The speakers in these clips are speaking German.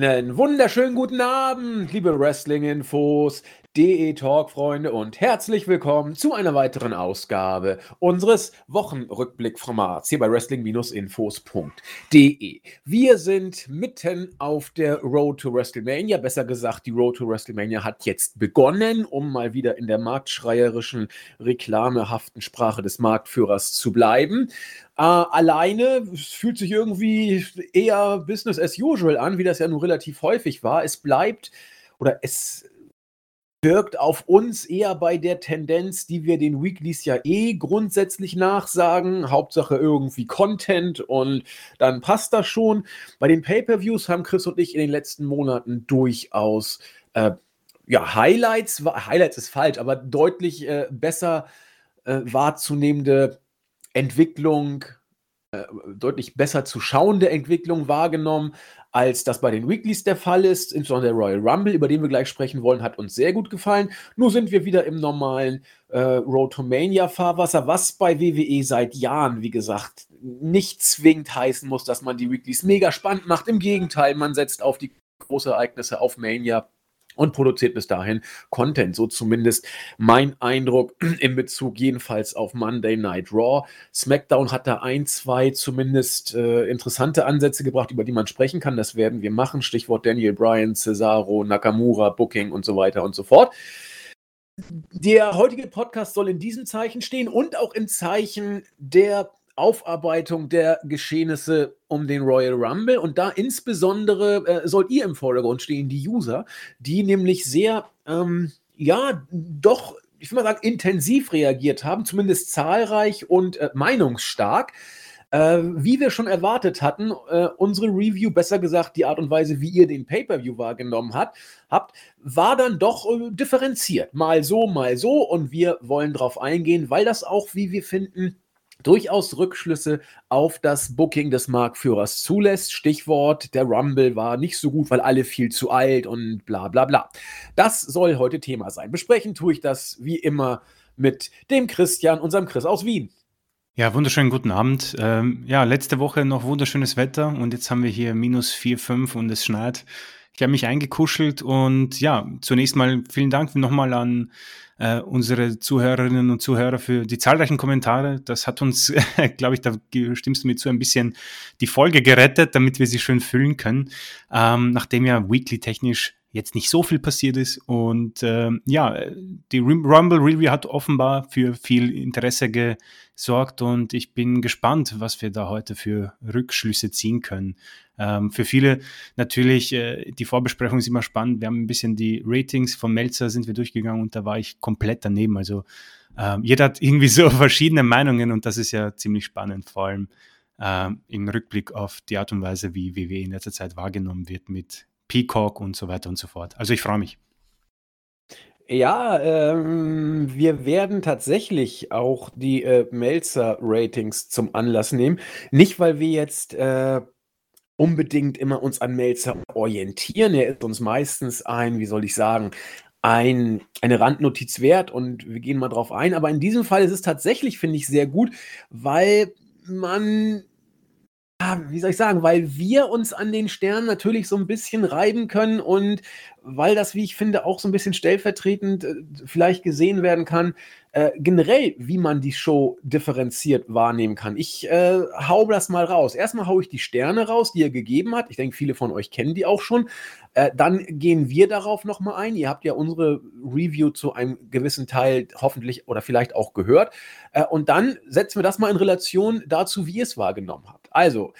Einen wunderschönen guten Abend, liebe Wrestling-Infos, DE Talk-Freunde und herzlich willkommen zu einer weiteren Ausgabe unseres Wochenrückblick-Formats hier bei Wrestling-Infos.de. Wir sind mitten auf der Road to WrestleMania, besser gesagt, die Road to WrestleMania hat jetzt begonnen, um mal wieder in der marktschreierischen, reklamehaften Sprache des Marktführers zu bleiben. Äh, alleine fühlt sich irgendwie eher Business as usual an, wie das ja nun relativ häufig war. Es bleibt oder es wirkt auf uns eher bei der Tendenz, die wir den Weeklies ja eh grundsätzlich nachsagen. Hauptsache irgendwie Content und dann passt das schon. Bei den Pay-per-Views haben Chris und ich in den letzten Monaten durchaus äh, ja, Highlights, Highlights ist falsch, aber deutlich äh, besser äh, wahrzunehmende Entwicklung, äh, deutlich besser zu schauende Entwicklung wahrgenommen als das bei den Weeklies der Fall ist. Insbesondere der Royal Rumble, über den wir gleich sprechen wollen, hat uns sehr gut gefallen. Nur sind wir wieder im normalen äh, Road to Mania Fahrwasser, was bei WWE seit Jahren, wie gesagt, nicht zwingend heißen muss, dass man die Weeklies mega spannend macht. Im Gegenteil, man setzt auf die großen Ereignisse auf Mania und produziert bis dahin Content. So zumindest mein Eindruck in Bezug jedenfalls auf Monday Night Raw. SmackDown hat da ein, zwei zumindest äh, interessante Ansätze gebracht, über die man sprechen kann. Das werden wir machen. Stichwort Daniel Bryan, Cesaro, Nakamura, Booking und so weiter und so fort. Der heutige Podcast soll in diesem Zeichen stehen und auch in Zeichen der Aufarbeitung der Geschehnisse um den Royal Rumble und da insbesondere äh, sollt ihr im Vordergrund stehen, die User, die nämlich sehr, ähm, ja, doch, ich würde mal sagen, intensiv reagiert haben, zumindest zahlreich und äh, meinungsstark. Äh, wie wir schon erwartet hatten, äh, unsere Review, besser gesagt die Art und Weise, wie ihr den Pay-per-View wahrgenommen hat, habt, war dann doch äh, differenziert. Mal so, mal so. Und wir wollen darauf eingehen, weil das auch, wie wir finden, durchaus Rückschlüsse auf das Booking des Marktführers zulässt. Stichwort, der Rumble war nicht so gut, weil alle viel zu alt und bla bla bla. Das soll heute Thema sein. Besprechen tue ich das wie immer mit dem Christian, unserem Chris aus Wien. Ja, wunderschönen guten Abend. Ähm, ja, letzte Woche noch wunderschönes Wetter und jetzt haben wir hier minus 4, 5 und es schneit. Ich habe mich eingekuschelt und ja, zunächst mal vielen Dank nochmal an äh, unsere Zuhörerinnen und Zuhörer für die zahlreichen Kommentare. Das hat uns, glaube ich, da stimmst du mir zu, ein bisschen die Folge gerettet, damit wir sie schön füllen können. Ähm, nachdem ja weekly technisch jetzt nicht so viel passiert ist. Und äh, ja, die Rumble Review hat offenbar für viel Interesse gesorgt und ich bin gespannt, was wir da heute für Rückschlüsse ziehen können. Ähm, für viele natürlich, äh, die Vorbesprechung ist immer spannend. Wir haben ein bisschen die Ratings von Melzer sind wir durchgegangen und da war ich komplett daneben. Also ähm, jeder hat irgendwie so verschiedene Meinungen und das ist ja ziemlich spannend, vor allem ähm, im Rückblick auf die Art und Weise, wie WWE in letzter Zeit wahrgenommen wird mit Peacock und so weiter und so fort. Also ich freue mich. Ja, ähm, wir werden tatsächlich auch die äh, Melzer-Ratings zum Anlass nehmen. Nicht, weil wir jetzt äh, unbedingt immer uns an Melzer orientieren. Er ist uns meistens ein, wie soll ich sagen, ein, eine Randnotiz wert und wir gehen mal drauf ein. Aber in diesem Fall ist es tatsächlich, finde ich, sehr gut, weil man wie soll ich sagen, weil wir uns an den Sternen natürlich so ein bisschen reiben können und weil das, wie ich finde, auch so ein bisschen stellvertretend äh, vielleicht gesehen werden kann, äh, generell, wie man die Show differenziert wahrnehmen kann. Ich äh, hau das mal raus. Erstmal haue ich die Sterne raus, die er gegeben hat. Ich denke, viele von euch kennen die auch schon. Äh, dann gehen wir darauf nochmal ein. Ihr habt ja unsere Review zu einem gewissen Teil hoffentlich oder vielleicht auch gehört. Äh, und dann setzen wir das mal in Relation dazu, wie ihr es wahrgenommen habt. Also,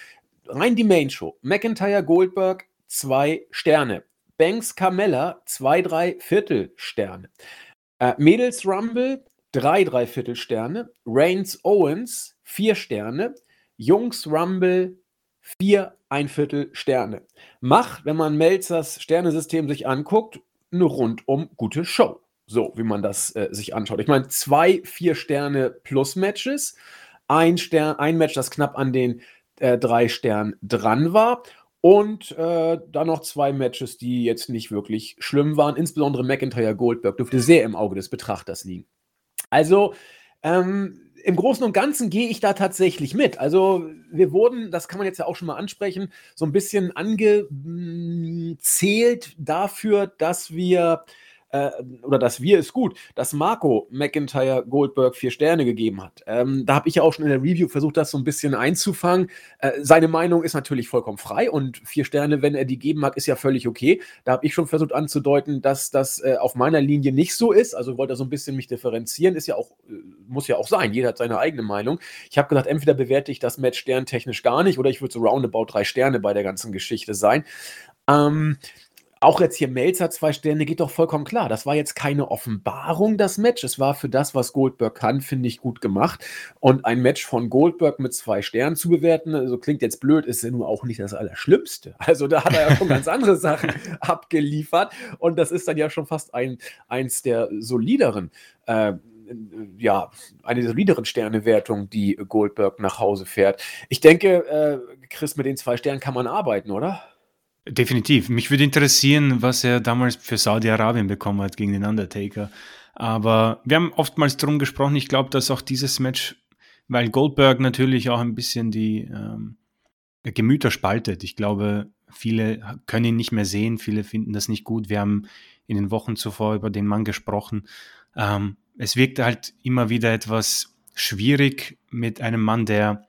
rein die Main Show. McIntyre Goldberg, zwei Sterne. Banks Carmella, zwei, drei Viertel Sterne. Äh, Mädels Rumble, drei Dreiviertelsterne. Reigns Owens, vier Sterne. Jungs Rumble, vier Einviertel Sterne. Macht, wenn man Melzers Sternesystem sich anguckt, eine rundum gute Show. So, wie man das äh, sich anschaut. Ich meine, zwei vier Sterne plus Matches, ein Stern, ein Match, das knapp an den äh, drei Sternen dran war. Und äh, dann noch zwei Matches, die jetzt nicht wirklich schlimm waren. Insbesondere McIntyre Goldberg dürfte sehr im Auge des Betrachters liegen. Also, ähm, im Großen und Ganzen gehe ich da tatsächlich mit. Also wir wurden, das kann man jetzt ja auch schon mal ansprechen, so ein bisschen angezählt dafür, dass wir äh, oder dass wir es gut, dass Marco McIntyre Goldberg vier Sterne gegeben hat. Ähm, da habe ich ja auch schon in der Review versucht, das so ein bisschen einzufangen. Äh, seine Meinung ist natürlich vollkommen frei und vier Sterne, wenn er die geben mag, ist ja völlig okay. Da habe ich schon versucht anzudeuten, dass das äh, auf meiner Linie nicht so ist. Also wollte er so ein bisschen mich differenzieren. Ist ja auch, äh, muss ja auch sein. Jeder hat seine eigene Meinung. Ich habe gesagt, entweder bewerte ich das Match sterntechnisch gar nicht oder ich würde so roundabout drei Sterne bei der ganzen Geschichte sein. Ähm, auch jetzt hier Melzer zwei Sterne geht doch vollkommen klar. Das war jetzt keine Offenbarung, das Match. Es war für das, was Goldberg kann, finde ich gut gemacht. Und ein Match von Goldberg mit zwei Sternen zu bewerten, also klingt jetzt blöd, ist ja nun auch nicht das Allerschlimmste. Also da hat er ja schon ganz andere Sachen abgeliefert. Und das ist dann ja schon fast ein, eins der solideren. Äh, ja, eine der solideren Sternewertungen, die Goldberg nach Hause fährt. Ich denke, äh, Chris, mit den zwei Sternen kann man arbeiten, oder? Definitiv. Mich würde interessieren, was er damals für Saudi-Arabien bekommen hat gegen den Undertaker. Aber wir haben oftmals darum gesprochen. Ich glaube, dass auch dieses Match, weil Goldberg natürlich auch ein bisschen die ähm, Gemüter spaltet. Ich glaube, viele können ihn nicht mehr sehen, viele finden das nicht gut. Wir haben in den Wochen zuvor über den Mann gesprochen. Ähm, es wirkt halt immer wieder etwas schwierig mit einem Mann, der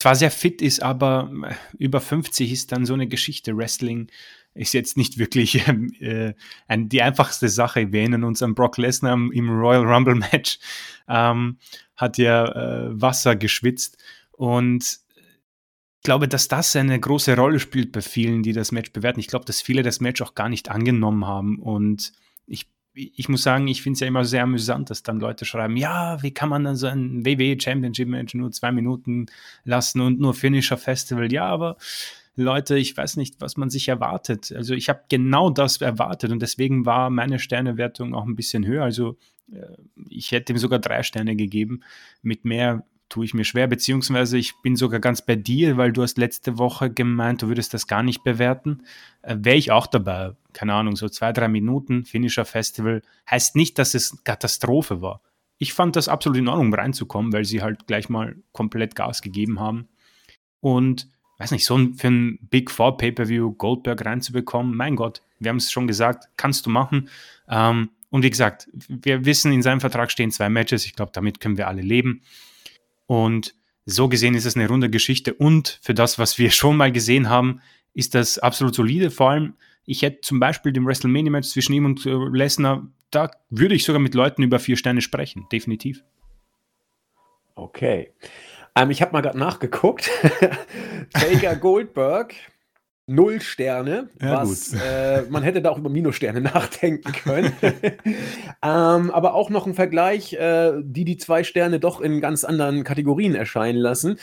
zwar sehr fit ist, aber äh, über 50 ist dann so eine Geschichte. Wrestling ist jetzt nicht wirklich ähm, äh, die einfachste Sache. Wir erinnern uns an Brock Lesnar im Royal Rumble Match, ähm, hat ja äh, Wasser geschwitzt und ich glaube, dass das eine große Rolle spielt bei vielen, die das Match bewerten. Ich glaube, dass viele das Match auch gar nicht angenommen haben und ich ich muss sagen, ich finde es ja immer sehr amüsant, dass dann Leute schreiben, ja, wie kann man dann so ein WWE Championship Match nur zwei Minuten lassen und nur Finisher Festival? Ja, aber Leute, ich weiß nicht, was man sich erwartet. Also ich habe genau das erwartet und deswegen war meine Sternewertung auch ein bisschen höher. Also äh, ich hätte ihm sogar drei Sterne gegeben. Mit mehr tue ich mir schwer, beziehungsweise ich bin sogar ganz bei dir, weil du hast letzte Woche gemeint, du würdest das gar nicht bewerten. Äh, Wäre ich auch dabei, keine Ahnung, so zwei, drei Minuten, Finisher Festival, heißt nicht, dass es Katastrophe war. Ich fand das absolut in Ordnung, reinzukommen, weil sie halt gleich mal komplett Gas gegeben haben. Und, weiß nicht, so ein, für ein Big Four Pay-Per-View Goldberg reinzubekommen, mein Gott, wir haben es schon gesagt, kannst du machen. Ähm, und wie gesagt, wir wissen, in seinem Vertrag stehen zwei Matches. Ich glaube, damit können wir alle leben. Und so gesehen ist es eine runde Geschichte. Und für das, was wir schon mal gesehen haben, ist das absolut solide. Vor allem, ich hätte zum Beispiel dem WrestleMania-Match zwischen ihm und äh, Lesnar, da würde ich sogar mit Leuten über vier Sterne sprechen. Definitiv. Okay. Ähm, ich habe mal gerade nachgeguckt. Taker Goldberg Null Sterne, ja, was äh, man hätte da auch über Minussterne nachdenken können. ähm, aber auch noch ein Vergleich, äh, die die zwei Sterne doch in ganz anderen Kategorien erscheinen lassen.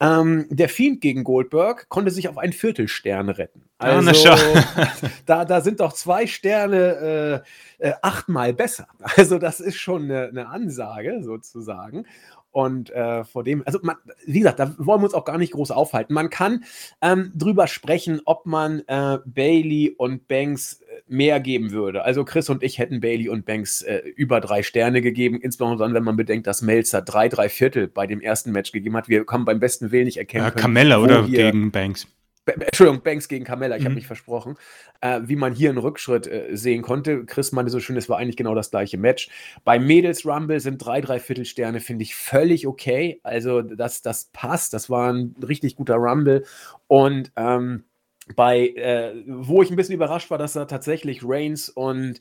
Ähm, der Fiend gegen Goldberg konnte sich auf einen Viertelstern retten. Ah, also, da, da sind doch zwei Sterne äh, äh, achtmal besser. Also, das ist schon eine, eine Ansage sozusagen. Und äh, vor dem, also man, wie gesagt, da wollen wir uns auch gar nicht groß aufhalten. Man kann ähm, drüber sprechen, ob man äh, Bailey und Banks äh, mehr geben würde. Also Chris und ich hätten Bailey und Banks äh, über drei Sterne gegeben, insbesondere dann, wenn man bedenkt, dass Melzer drei, drei Viertel bei dem ersten Match gegeben hat. Wir haben beim besten Willen nicht erkennen ja. Kamella oder gegen Banks? Entschuldigung, Banks gegen Carmella, ich mhm. habe mich versprochen, äh, wie man hier einen Rückschritt äh, sehen konnte. Chris meinte so schön, es war eigentlich genau das gleiche Match. Bei Mädels Rumble sind drei, drei Viertelsterne, finde ich völlig okay. Also das, das passt, das war ein richtig guter Rumble. Und ähm, bei, äh, wo ich ein bisschen überrascht war, dass da tatsächlich Reigns und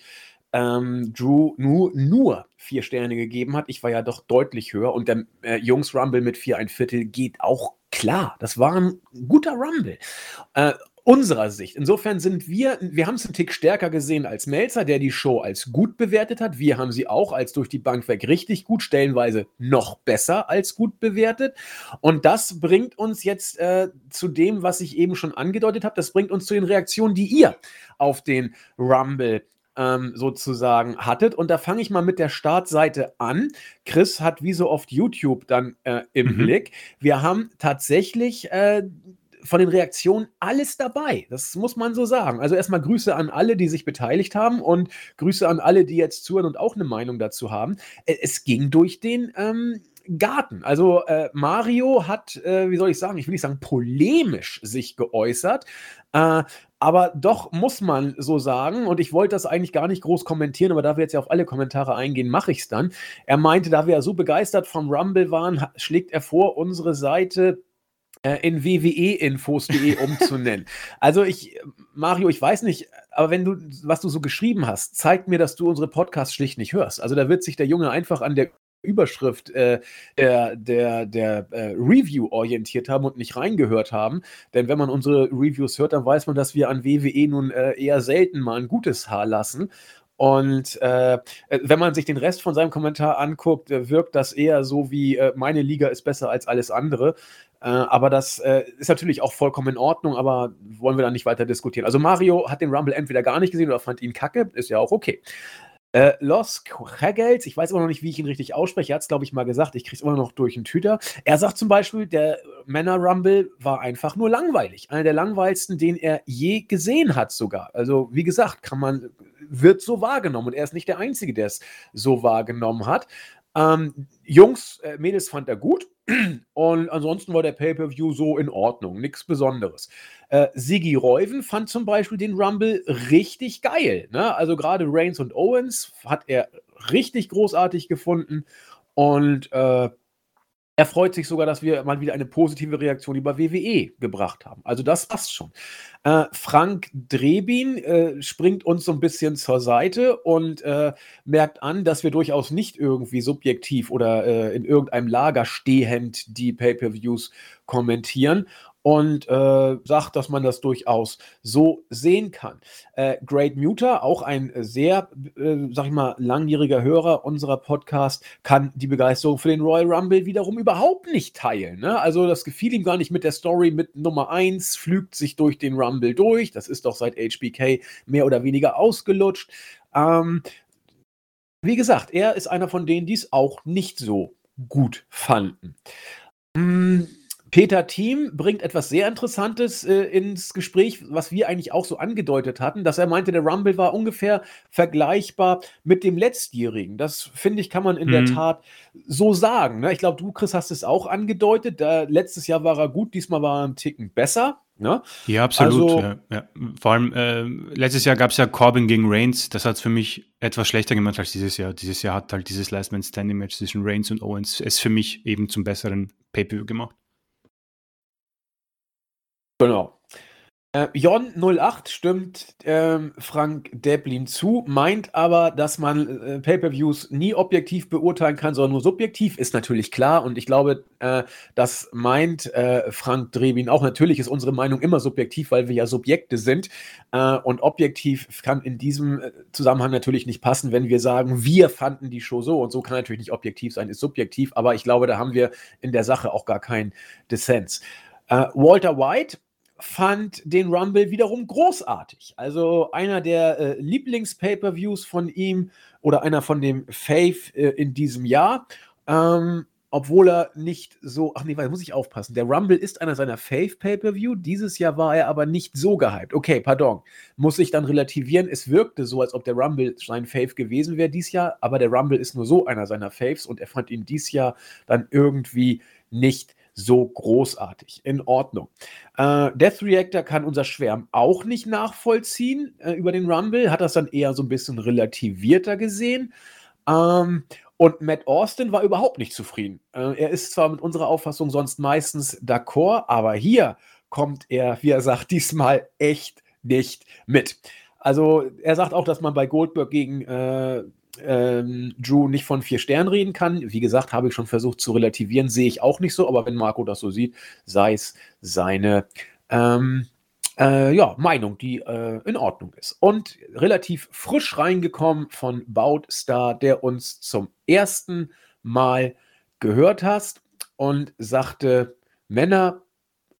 ähm, Drew nur, nur vier Sterne gegeben hat. Ich war ja doch deutlich höher und der äh, Jungs Rumble mit vier ein Viertel geht auch klar. Das war ein guter Rumble. Äh, unserer Sicht. Insofern sind wir, wir haben es einen Tick stärker gesehen als Melzer, der die Show als gut bewertet hat. Wir haben sie auch als durch die Bank weg richtig gut, stellenweise noch besser als gut bewertet. Und das bringt uns jetzt äh, zu dem, was ich eben schon angedeutet habe. Das bringt uns zu den Reaktionen, die ihr auf den Rumble ähm, sozusagen hattet. Und da fange ich mal mit der Startseite an. Chris hat wie so oft YouTube dann äh, im mhm. Blick. Wir haben tatsächlich äh, von den Reaktionen alles dabei. Das muss man so sagen. Also erstmal Grüße an alle, die sich beteiligt haben und Grüße an alle, die jetzt zuhören und auch eine Meinung dazu haben. Äh, es ging durch den ähm, Garten. Also äh, Mario hat, äh, wie soll ich sagen, ich will nicht sagen polemisch sich geäußert, äh, aber doch muss man so sagen, und ich wollte das eigentlich gar nicht groß kommentieren, aber da wir jetzt ja auf alle Kommentare eingehen, mache ich es dann. Er meinte, da wir ja so begeistert vom Rumble waren, schlägt er vor, unsere Seite äh, in wwe-infos.de umzunennen. also ich, Mario, ich weiß nicht, aber wenn du, was du so geschrieben hast, zeigt mir, dass du unsere Podcasts schlicht nicht hörst. Also da wird sich der Junge einfach an der Überschrift äh, der, der, der äh, Review orientiert haben und nicht reingehört haben. Denn wenn man unsere Reviews hört, dann weiß man, dass wir an WWE nun äh, eher selten mal ein gutes Haar lassen. Und äh, äh, wenn man sich den Rest von seinem Kommentar anguckt, äh, wirkt das eher so wie äh, meine Liga ist besser als alles andere. Äh, aber das äh, ist natürlich auch vollkommen in Ordnung, aber wollen wir da nicht weiter diskutieren. Also Mario hat den Rumble entweder gar nicht gesehen oder fand ihn kacke, ist ja auch okay. Äh, Los Hagels, ich weiß immer noch nicht, wie ich ihn richtig ausspreche. Er hat es, glaube ich, mal gesagt. Ich kriege es immer noch durch den Tüter. Er sagt zum Beispiel, der Männer Rumble war einfach nur langweilig. Einer der langweiligsten, den er je gesehen hat, sogar. Also, wie gesagt, kann man, wird so wahrgenommen. Und er ist nicht der Einzige, der es so wahrgenommen hat. Ähm, Jungs, äh, Mädels fand er gut. Und ansonsten war der Pay-Per-View so in Ordnung, nichts Besonderes. Äh, Sigi Reuven fand zum Beispiel den Rumble richtig geil. Ne? Also gerade Reigns und Owens hat er richtig großartig gefunden. Und äh, er freut sich sogar, dass wir mal wieder eine positive Reaktion über WWE gebracht haben. Also das passt schon. Äh, Frank Drebin äh, springt uns so ein bisschen zur Seite und äh, merkt an, dass wir durchaus nicht irgendwie subjektiv oder äh, in irgendeinem Lager stehend die Pay-per-Views kommentieren und äh, sagt, dass man das durchaus so sehen kann. Äh, Great Muter, auch ein sehr, äh, sag ich mal, langjähriger Hörer unserer Podcast, kann die Begeisterung für den Royal Rumble wiederum überhaupt nicht teilen. Ne? Also das gefiel ihm gar nicht mit der Story mit Nummer 1, flügt sich durch den Rumble durch. Das ist doch seit HBK mehr oder weniger ausgelutscht. Ähm, wie gesagt, er ist einer von denen, die es auch nicht so gut fanden. Hm, Peter Thiem bringt etwas sehr Interessantes äh, ins Gespräch, was wir eigentlich auch so angedeutet hatten, dass er meinte, der Rumble war ungefähr vergleichbar mit dem letztjährigen. Das finde ich, kann man in mhm. der Tat so sagen. Ne? Ich glaube, du, Chris, hast es auch angedeutet. Da, letztes Jahr war er gut, diesmal war er ein Ticken besser. Ne? Ja, absolut. Also, ja, ja. Vor allem äh, letztes Jahr gab es ja Corbin gegen Reigns. Das hat es für mich etwas schlechter gemacht als dieses Jahr. Dieses Jahr hat halt dieses Last Man Standing Match zwischen Reigns und Owens es für mich eben zum besseren Pay-Per-View gemacht. Genau. Äh, Jon08 stimmt ähm, Frank Deblin zu, meint aber, dass man äh, Pay-per-Views nie objektiv beurteilen kann, sondern nur subjektiv, ist natürlich klar. Und ich glaube, äh, das meint äh, Frank Drebin auch. Natürlich ist unsere Meinung immer subjektiv, weil wir ja Subjekte sind. Äh, und objektiv kann in diesem äh, Zusammenhang natürlich nicht passen, wenn wir sagen, wir fanden die Show so. Und so kann natürlich nicht objektiv sein, ist subjektiv. Aber ich glaube, da haben wir in der Sache auch gar keinen Dissens. Walter White fand den Rumble wiederum großartig. Also einer der äh, Lieblings-Pay-Per-Views von ihm oder einer von dem Faith äh, in diesem Jahr. Ähm, obwohl er nicht so, ach nee, weil muss ich aufpassen. Der Rumble ist einer seiner Faith Pay-Per-View. Dieses Jahr war er aber nicht so gehypt. Okay, pardon. Muss ich dann relativieren. Es wirkte so, als ob der Rumble sein Faith gewesen wäre dieses Jahr, aber der Rumble ist nur so einer seiner Faves und er fand ihn dieses Jahr dann irgendwie nicht so großartig. In Ordnung. Äh, Death Reactor kann unser Schwärm auch nicht nachvollziehen äh, über den Rumble, hat das dann eher so ein bisschen relativierter gesehen. Ähm, und Matt Austin war überhaupt nicht zufrieden. Äh, er ist zwar mit unserer Auffassung sonst meistens d'accord, aber hier kommt er, wie er sagt, diesmal echt nicht mit. Also er sagt auch, dass man bei Goldberg gegen äh, ähm, Drew nicht von vier Sternen reden kann. Wie gesagt, habe ich schon versucht zu relativieren, sehe ich auch nicht so, aber wenn Marco das so sieht, sei es seine ähm, äh, ja, Meinung, die äh, in Ordnung ist. Und relativ frisch reingekommen von Boutstar, der uns zum ersten Mal gehört hast und sagte, Männer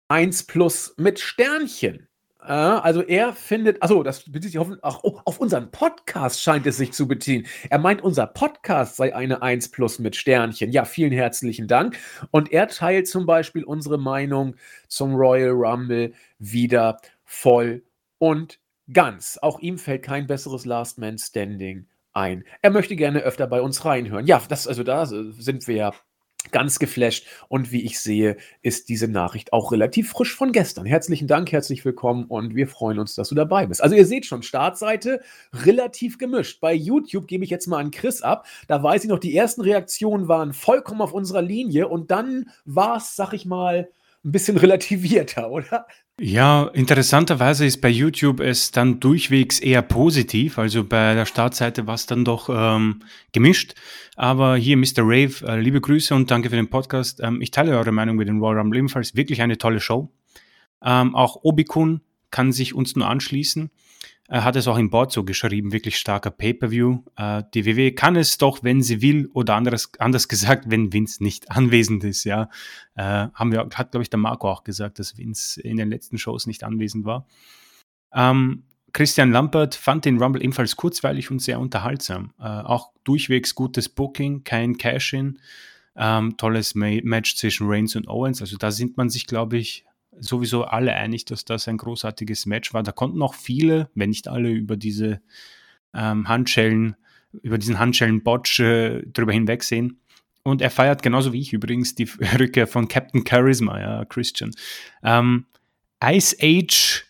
1 plus mit Sternchen. Äh, also er findet, also das bezieht sich auf, oh, auf unseren Podcast scheint es sich zu beziehen. Er meint, unser Podcast sei eine 1 plus mit Sternchen. Ja, vielen herzlichen Dank. Und er teilt zum Beispiel unsere Meinung zum Royal Rumble wieder voll und ganz. Auch ihm fällt kein besseres Last Man Standing ein. Er möchte gerne öfter bei uns reinhören. Ja, das, also da sind wir ja ganz geflasht. Und wie ich sehe, ist diese Nachricht auch relativ frisch von gestern. Herzlichen Dank, herzlich willkommen und wir freuen uns, dass du dabei bist. Also ihr seht schon, Startseite relativ gemischt. Bei YouTube gebe ich jetzt mal an Chris ab. Da weiß ich noch, die ersten Reaktionen waren vollkommen auf unserer Linie und dann war es, sag ich mal, ein bisschen relativierter, oder? Ja, interessanterweise ist bei YouTube es dann durchwegs eher positiv. Also bei der Startseite war es dann doch ähm, gemischt. Aber hier Mr. Rave, äh, liebe Grüße und danke für den Podcast. Ähm, ich teile eure Meinung mit den Royal Rumble ebenfalls. Wirklich eine tolle Show. Ähm, auch Obikun kann sich uns nur anschließen. Er hat es auch im Board so geschrieben, wirklich starker Pay-Per-View. Äh, die WWE kann es doch, wenn sie will, oder anderes, anders gesagt, wenn Vince nicht anwesend ist, ja. Äh, haben wir, hat, glaube ich, der Marco auch gesagt, dass Vince in den letzten Shows nicht anwesend war. Ähm, Christian Lampert fand den Rumble ebenfalls kurzweilig und sehr unterhaltsam. Äh, auch durchwegs gutes Booking, kein Cash-In. Ähm, tolles Ma Match zwischen Reigns und Owens. Also da sind man sich, glaube ich, sowieso alle einig, dass das ein großartiges Match war. Da konnten auch viele, wenn nicht alle, über diese ähm, Handschellen, über diesen Handschellen-Botch äh, drüber hinwegsehen. Und er feiert genauso wie ich übrigens die Rückkehr von Captain Charisma, ja, Christian. Ähm, Ice Age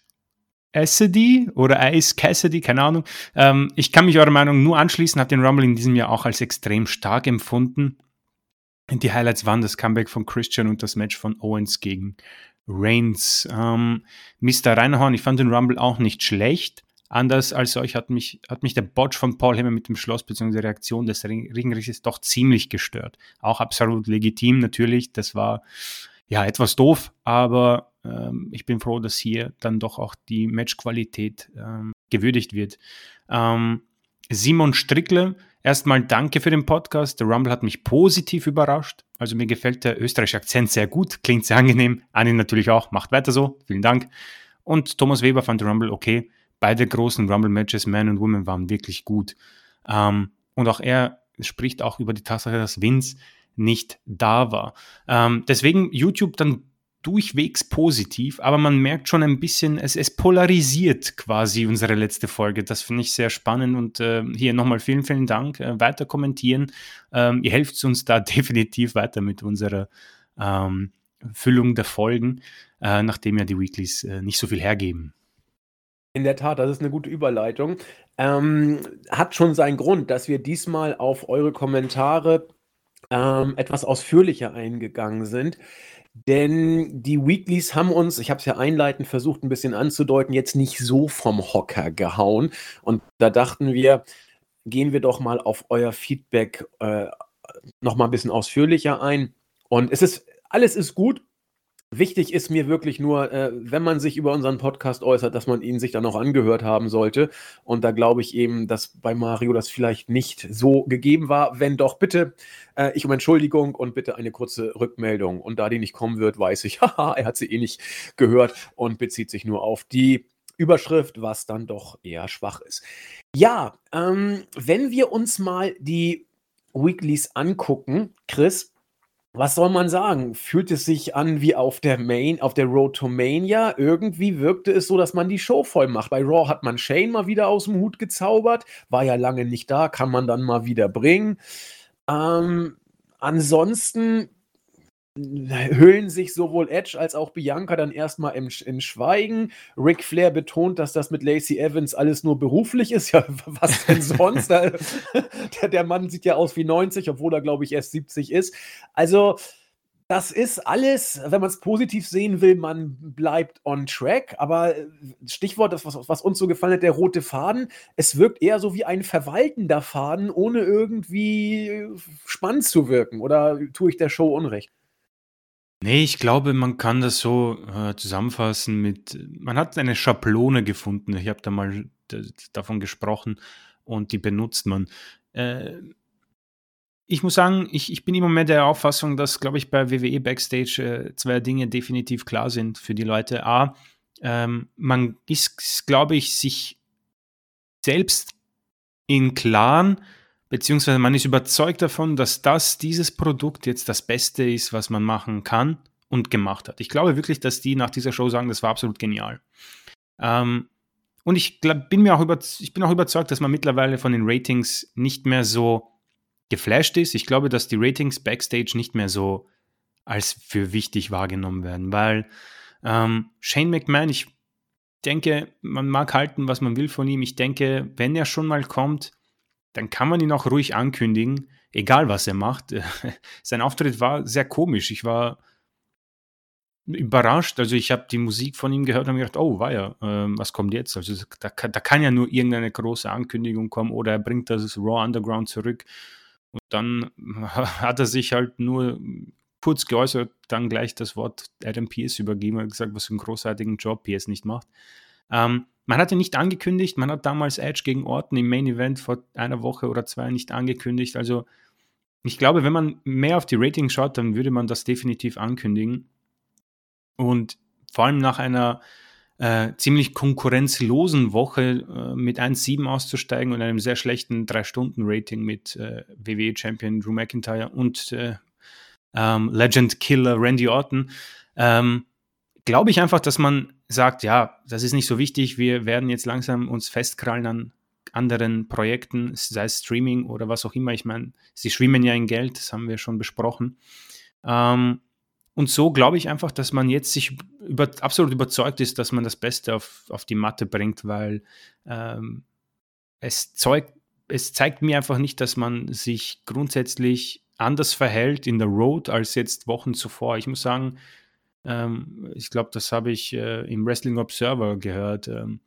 Cassidy oder Ice Cassidy, keine Ahnung. Ähm, ich kann mich eurer Meinung nur anschließen, habe den Rumble in diesem Jahr auch als extrem stark empfunden. Die Highlights waren das Comeback von Christian und das Match von Owens gegen Reigns. Ähm, Mr. Reinhorn, ich fand den Rumble auch nicht schlecht. Anders als euch hat mich, hat mich der Botch von Paul Hemmer mit dem Schloss bzw. die Reaktion des Ringrichters doch ziemlich gestört. Auch absolut legitim natürlich. Das war ja etwas doof, aber ähm, ich bin froh, dass hier dann doch auch die Matchqualität ähm, gewürdigt wird. Ähm, Simon Strickle, erstmal danke für den Podcast. Der Rumble hat mich positiv überrascht. Also mir gefällt der österreichische Akzent sehr gut, klingt sehr angenehm. Anni natürlich auch, macht weiter so, vielen Dank. Und Thomas Weber fand Rumble okay. Beide großen Rumble-Matches, Man und Woman, waren wirklich gut. Ähm, und auch er spricht auch über die Tatsache, dass Vince nicht da war. Ähm, deswegen YouTube dann durchwegs positiv, aber man merkt schon ein bisschen, es, es polarisiert quasi unsere letzte Folge. Das finde ich sehr spannend und äh, hier nochmal vielen, vielen Dank. Äh, weiter kommentieren. Ähm, ihr helft uns da definitiv weiter mit unserer ähm, Füllung der Folgen, äh, nachdem ja die Weeklies äh, nicht so viel hergeben. In der Tat, das ist eine gute Überleitung. Ähm, hat schon seinen Grund, dass wir diesmal auf eure Kommentare ähm, etwas ausführlicher eingegangen sind. Denn die Weeklies haben uns, ich habe es ja einleitend versucht, ein bisschen anzudeuten, jetzt nicht so vom Hocker gehauen. Und da dachten wir, gehen wir doch mal auf euer Feedback äh, noch mal ein bisschen ausführlicher ein. Und es ist, alles ist gut, Wichtig ist mir wirklich nur, äh, wenn man sich über unseren Podcast äußert, dass man ihn sich dann auch angehört haben sollte. Und da glaube ich eben, dass bei Mario das vielleicht nicht so gegeben war. Wenn doch, bitte äh, ich um Entschuldigung und bitte eine kurze Rückmeldung. Und da die nicht kommen wird, weiß ich, haha, er hat sie eh nicht gehört und bezieht sich nur auf die Überschrift, was dann doch eher schwach ist. Ja, ähm, wenn wir uns mal die Weeklies angucken, Chris, was soll man sagen? Fühlt es sich an wie auf der Main, auf der Road to Mania? Irgendwie wirkte es so, dass man die Show voll macht. Bei Raw hat man Shane mal wieder aus dem Hut gezaubert, war ja lange nicht da, kann man dann mal wieder bringen. Ähm, ansonsten hüllen sich sowohl Edge als auch Bianca dann erstmal im, in Schweigen. Ric Flair betont, dass das mit Lacey Evans alles nur beruflich ist. Ja, was denn sonst? der, der Mann sieht ja aus wie 90, obwohl er, glaube ich, erst 70 ist. Also, das ist alles, wenn man es positiv sehen will, man bleibt on track. Aber äh, Stichwort, das, was, was, uns so gefallen hat, der rote Faden, es wirkt eher so wie ein verwaltender Faden, ohne irgendwie spannend zu wirken. Oder tue ich der Show Unrecht? Nee, ich glaube, man kann das so, äh, zusammenfassen mit man hat eine Schablone gefunden. Ich habe da mal davon gesprochen und die benutzt man. Äh, ich muss sagen, ich ich bin immer mehr der Auffassung, dass, glaube ich, bei WWE Backstage, äh, 2 Dinge definitiv klar sind für die Leute. A, ähm, man ist, glaube ich, sich selbst im Klaren beziehungsweise man ist überzeugt davon, dass das, dieses Produkt jetzt das Beste ist, was man machen kann und gemacht hat. Ich glaube wirklich, dass die nach dieser Show sagen, das war absolut genial. Ähm, und ich glaub, bin mir auch über, ich bin auch überzeugt, dass man mittlerweile von den Ratings nicht mehr so geflasht ist. Ich glaube, dass die Ratings backstage nicht mehr so als für wichtig wahrgenommen werden, weil ähm, Shane McMahon, ich denke, man mag halten, was man will von ihm. Ich denke, wenn er schon mal kommt, dann kann man ihn auch ruhig ankündigen, egal was er macht. Sein Auftritt war sehr komisch. Ich war überrascht. Also ich habe die Musik von ihm gehört und habe gedacht, oh, war ja, äh, was kommt jetzt? Also da, da, kann ja nur irgendeine große Ankündigung kommen oder er bringt das Raw Underground zurück. Und dann hat er sich halt nur kurz geäußert, dann gleich das Wort Adam Pierce übergeben und gesagt, was für einen großartigen Job Pierce nicht macht. Ähm, man hatte nicht angekündigt, man hat damals Edge gegen Orton im Main Event vor einer Woche oder zwei nicht angekündigt. Also ich glaube, wenn man mehr auf die Ratings schaut, dann würde man das definitiv ankündigen. Und vor allem nach einer äh, ziemlich konkurrenzlosen Woche äh, mit 1,7 auszusteigen und einem sehr schlechten 3-Stunden-Rating mit äh, WWE-Champion Drew McIntyre und äh, ähm, Legend Killer Randy Orton, ähm, glaube ich einfach, dass man sagt, ja, das ist nicht so wichtig, wir werden jetzt langsam uns festkrallen an anderen Projekten, sei es Streaming oder was auch immer. Ich meine, sie schwimmen ja in Geld, das haben wir schon besprochen. Ähm, und so glaube ich einfach, dass man jetzt sich über, absolut überzeugt ist, dass man das Beste auf, auf die Matte bringt, weil ähm, es, zeug, es zeigt mir einfach nicht, dass man sich grundsätzlich anders verhält in der Road als jetzt Wochen zuvor. Ich muss sagen, ähm, ich glaube, das habe ich äh, im Wrestling Observer gehört. Ähm,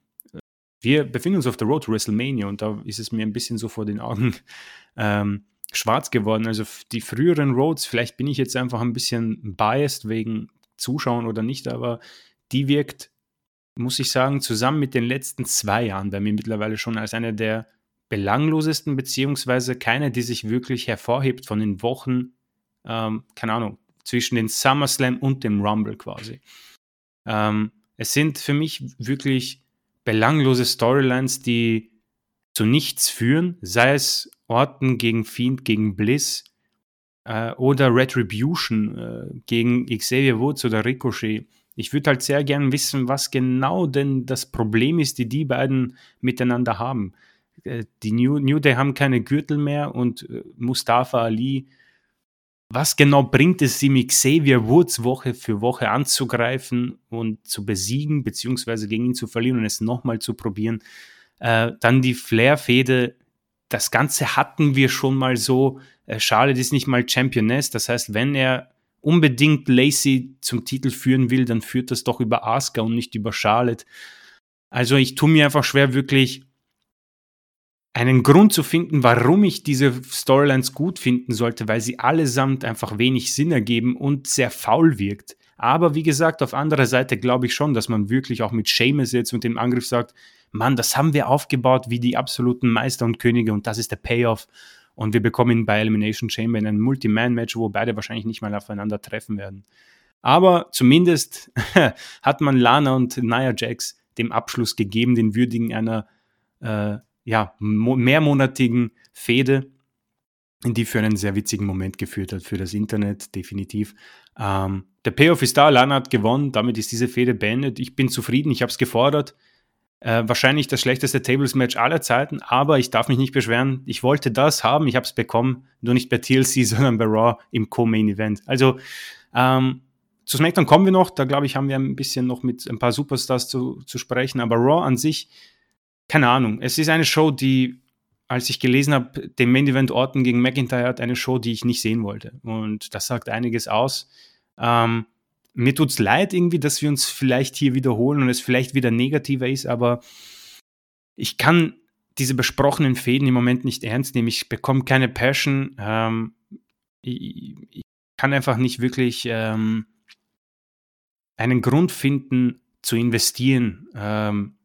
wir befinden uns auf der Road to WrestleMania und da ist es mir ein bisschen so vor den Augen ähm, schwarz geworden. Also die früheren Roads, vielleicht bin ich jetzt einfach ein bisschen biased wegen Zuschauen oder nicht, aber die wirkt, muss ich sagen, zusammen mit den letzten zwei Jahren bei mir mittlerweile schon als eine der belanglosesten, beziehungsweise keine, die sich wirklich hervorhebt von den Wochen, ähm, keine Ahnung, zwischen den SummerSlam und dem Rumble quasi. Ähm, es sind für mich wirklich belanglose Storylines, die zu nichts führen, sei es Orton gegen Fiend, gegen Bliss äh, oder Retribution äh, gegen Xavier Woods oder Ricochet. Ich würde halt sehr gern wissen, was genau denn das Problem ist, die die beiden miteinander haben. Äh, die New, New Day haben keine Gürtel mehr und äh, Mustafa Ali was genau bringt es ihm, Xavier Woods Woche für Woche anzugreifen und zu besiegen, beziehungsweise gegen ihn zu verlieren und es nochmal zu probieren? Äh, dann die Flair-Fehde. Das Ganze hatten wir schon mal so. Äh, Charlotte ist nicht mal Championess. Das heißt, wenn er unbedingt Lacey zum Titel führen will, dann führt das doch über Asuka und nicht über Charlotte. Also ich tue mir einfach schwer, wirklich einen Grund zu finden, warum ich diese Storylines gut finden sollte, weil sie allesamt einfach wenig Sinn ergeben und sehr faul wirkt. Aber wie gesagt, auf anderer Seite glaube ich schon, dass man wirklich auch mit Seamus jetzt und dem Angriff sagt, Mann, das haben wir aufgebaut wie die absoluten Meister und Könige und das ist der Payoff. Und wir bekommen ihn bei Elimination Chamber in einem Multi-Man-Match, wo beide wahrscheinlich nicht mal aufeinander treffen werden. Aber zumindest hat man Lana und Nia Jax dem Abschluss gegeben, den würdigen einer äh, ja, mehrmonatigen Fehde, die für einen sehr witzigen Moment geführt hat für das Internet, definitiv. Ähm, der Payoff ist da, Lana hat gewonnen, damit ist diese Fehde beendet. Ich bin zufrieden, ich habe es gefordert. Äh, wahrscheinlich das schlechteste Tables-Match aller Zeiten, aber ich darf mich nicht beschweren. Ich wollte das haben, ich habe es bekommen, nur nicht bei TLC, sondern bei Raw im Co-Main-Event. Also ähm, zu SmackDown kommen wir noch, da glaube ich, haben wir ein bisschen noch mit ein paar Superstars zu, zu sprechen, aber Raw an sich keine Ahnung. Es ist eine Show, die, als ich gelesen habe, den Main Event Orton gegen McIntyre hat, eine Show, die ich nicht sehen wollte. Und das sagt einiges aus. Ähm, mir tut es leid irgendwie, dass wir uns vielleicht hier wiederholen und es vielleicht wieder negativer ist, aber ich kann diese besprochenen Fäden im Moment nicht ernst nehmen. Ich bekomme keine Passion. Ähm, ich, ich, kann einfach nicht wirklich ähm, einen Grund finden zu investieren. Ähm,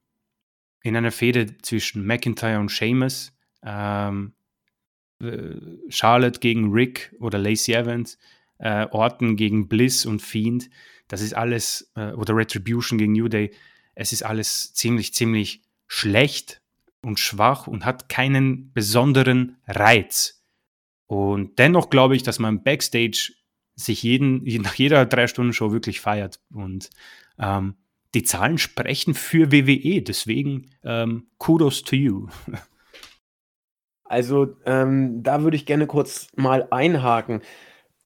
in einer Fehde zwischen McIntyre und Sheamus, ähm, äh, Charlotte gegen Rick oder Lacey Evans, äh, Orton gegen Bliss und Fiend, das ist alles, äh, oder Retribution gegen New Day, es ist alles ziemlich, ziemlich schlecht und schwach und hat keinen besonderen Reiz. Und dennoch glaube ich, dass man Backstage sich jeden, nach jeder Drei-Stunden-Show wirklich feiert. Und ähm, die Zahlen sprechen für WWE. Deswegen ähm, Kudos to you. Also, ähm, da würde ich gerne kurz mal einhaken.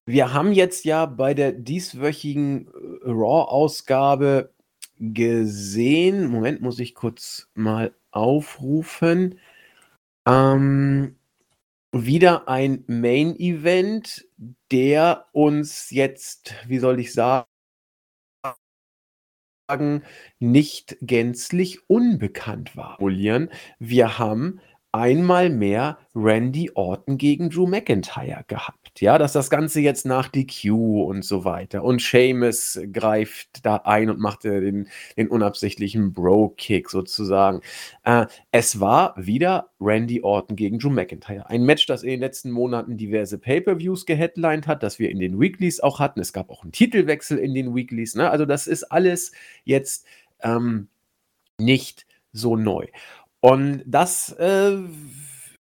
Wir haben jetzt ja bei der dieswöchigen äh, Raw-Ausgabe gesehen Moment, muss ich kurz mal aufrufen. Ähm, wieder ein Main-Event, der uns jetzt, wie soll ich sagen nicht gänzlich unbekannt war. Wir haben einmal mehr Randy Orton gegen Drew McIntyre gehabt. Ja, dass das Ganze jetzt nach DQ und so weiter. Und Seamus greift da ein und macht den, den unabsichtlichen Bro-Kick sozusagen. Äh, es war wieder Randy Orton gegen Drew McIntyre. Ein Match, das in den letzten Monaten diverse Pay-Per-Views geheadlined hat, das wir in den Weeklies auch hatten. Es gab auch einen Titelwechsel in den Weeklies. Ne? Also das ist alles jetzt ähm, nicht so neu. Und das äh,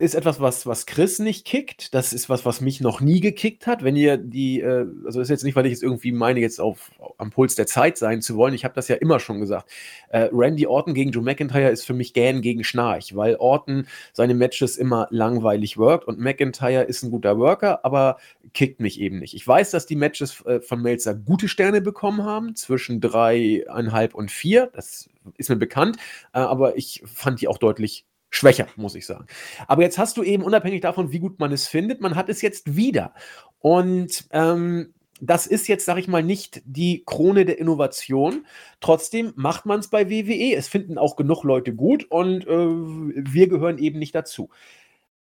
ist etwas, was, was Chris nicht kickt. Das ist was, was mich noch nie gekickt hat. Wenn ihr die, äh, also ist jetzt nicht, weil ich jetzt irgendwie meine, jetzt auf, am Puls der Zeit sein zu wollen. Ich habe das ja immer schon gesagt. Äh, Randy Orton gegen Drew McIntyre ist für mich gern gegen Schnarch, weil Orton seine Matches immer langweilig workt und McIntyre ist ein guter Worker, aber kickt mich eben nicht. Ich weiß, dass die Matches äh, von Melzer gute Sterne bekommen haben, zwischen dreieinhalb und vier. Das ist mir bekannt, äh, aber ich fand die auch deutlich schwächer, muss ich sagen. Aber jetzt hast du eben, unabhängig davon, wie gut man es findet, man hat es jetzt wieder. Und ähm, das ist jetzt, sag ich mal, nicht die Krone der Innovation. Trotzdem macht man es bei WWE. Es finden auch genug Leute gut und äh, wir gehören eben nicht dazu.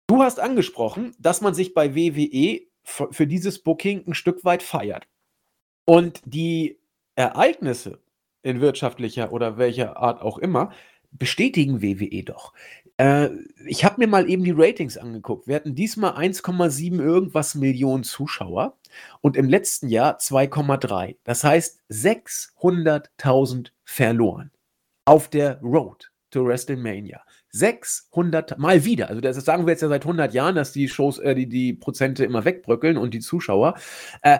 Du hast angesprochen, dass man sich bei WWE für dieses Booking ein Stück weit feiert. Und die Ereignisse in wirtschaftlicher oder welcher Art auch immer bestätigen WWE doch. Äh, ich habe mir mal eben die Ratings angeguckt. Wir hatten diesmal 1,7 irgendwas Millionen Zuschauer und im letzten Jahr 2,3. Das heißt 600.000 verloren auf der Road to WrestleMania. 600 mal wieder. Also das sagen wir jetzt ja seit 100 Jahren, dass die Shows, äh, die, die Prozente immer wegbröckeln und die Zuschauer. Äh,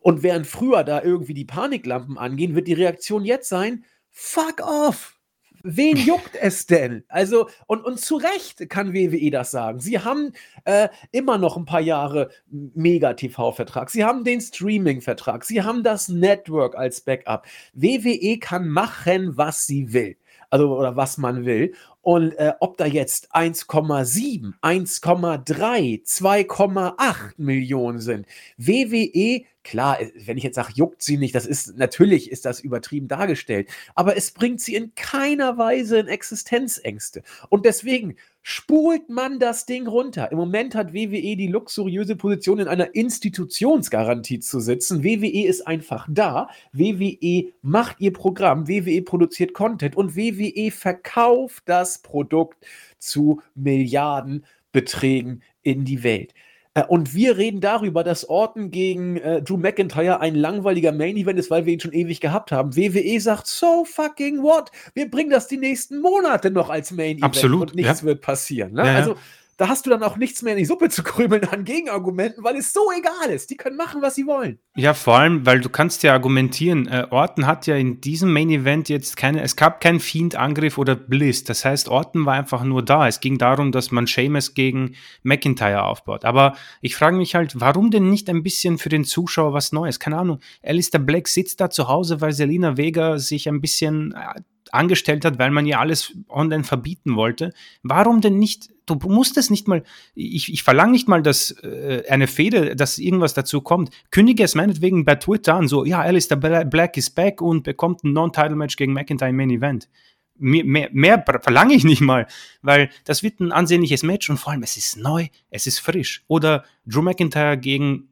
und während früher da irgendwie die Paniklampen angehen, wird die Reaktion jetzt sein: Fuck off! Wen juckt es denn? Also, und, und zu Recht kann WWE das sagen. Sie haben äh, immer noch ein paar Jahre Mega-TV-Vertrag. Sie haben den Streaming-Vertrag. Sie haben das Network als Backup. WWE kann machen, was sie will. Also, oder was man will. Und äh, ob da jetzt 1,7, 1,3, 2,8 Millionen sind. WWE Klar, äh, wenn ich jetzt sage, juckt sie nicht, das ist natürlich ist das übertrieben dargestellt, aber es bringt sie in keiner Weise in Existenzängste. Und deswegen spult man das Ding runter. Im Moment hat WWE die luxuriöse Position, in einer Institutionsgarantie zu sitzen. WWE ist einfach da. WWE macht ihr Programm, WWE produziert Content und WWE verkauft das Produkt zu Milliardenbeträgen in die Welt. Äh, und wir reden darüber, dass Orton gegen äh, Drew McIntyre ein langweiliger Main-Event ist, weil wir ihn schon ewig gehabt haben. WWE sagt, so fucking what? Wir bringen das die nächsten Monate noch als Main-Event Absolut, und nichts ja. wird passieren. Ne? Ja, ja. Also da hast du dann auch nichts mehr in die Suppe zu krümeln an Gegenargumenten, weil es so egal ist. Die können machen, was sie wollen. Ja, vor allem, weil du kannst ja argumentieren, äh, Orton hat ja in diesem Main Event jetzt keine, es gab keinen Fiend-Angriff oder Bliss. Das heißt, Orton war einfach nur da. Es ging darum, dass man Seamus gegen McIntyre aufbaut. Aber ich frage mich halt, warum denn nicht ein bisschen für den Zuschauer was Neues? Keine Ahnung. Alistair Black sitzt da zu Hause, weil Selina Vega sich ein bisschen äh, angestellt hat, weil man ja alles online verbieten wollte. Warum denn nicht? Du musst es nicht mal, ich, ich verlange nicht mal, dass äh, eine Fehde, dass irgendwas dazu kommt. Kündige es meinetwegen bei Twitter an, so, ja, Alistair Black ist back und bekommt ein Non-Title-Match gegen McIntyre im Main Event. Mehr, mehr, mehr verlange ich nicht mal, weil das wird ein ansehnliches Match und vor allem es ist neu, es ist frisch. Oder Drew McIntyre gegen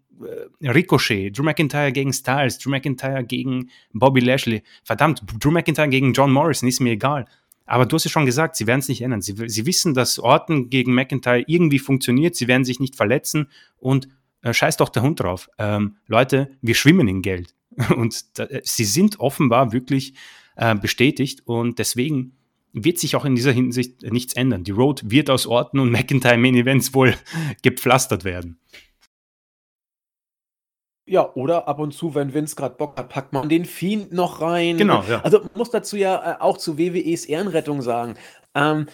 Ricochet, Drew McIntyre gegen Styles, Drew McIntyre gegen Bobby Lashley. Verdammt, Drew McIntyre gegen John Morrison ist mir egal. Aber du hast ja schon gesagt, sie werden es nicht ändern. Sie, sie, wissen, dass Orton gegen McIntyre irgendwie funktioniert. Sie werden sich nicht verletzen und äh, scheiß doch der Hund drauf. Ähm, Leute, wir schwimmen in Geld. Und da, äh, sie sind offenbar wirklich äh, bestätigt und deswegen wird sich auch in dieser Hinsicht nichts ändern. Die Road wird aus Orton und McIntyre Main Events wohl gepflastert werden. Ja, oder ab und zu, wenn Vince gerade Bock hat, packt man den Fiend noch rein. Genau, ja. Also man muss dazu ja äh, auch zu WWEs Ehrenrettung sagen. Ähm,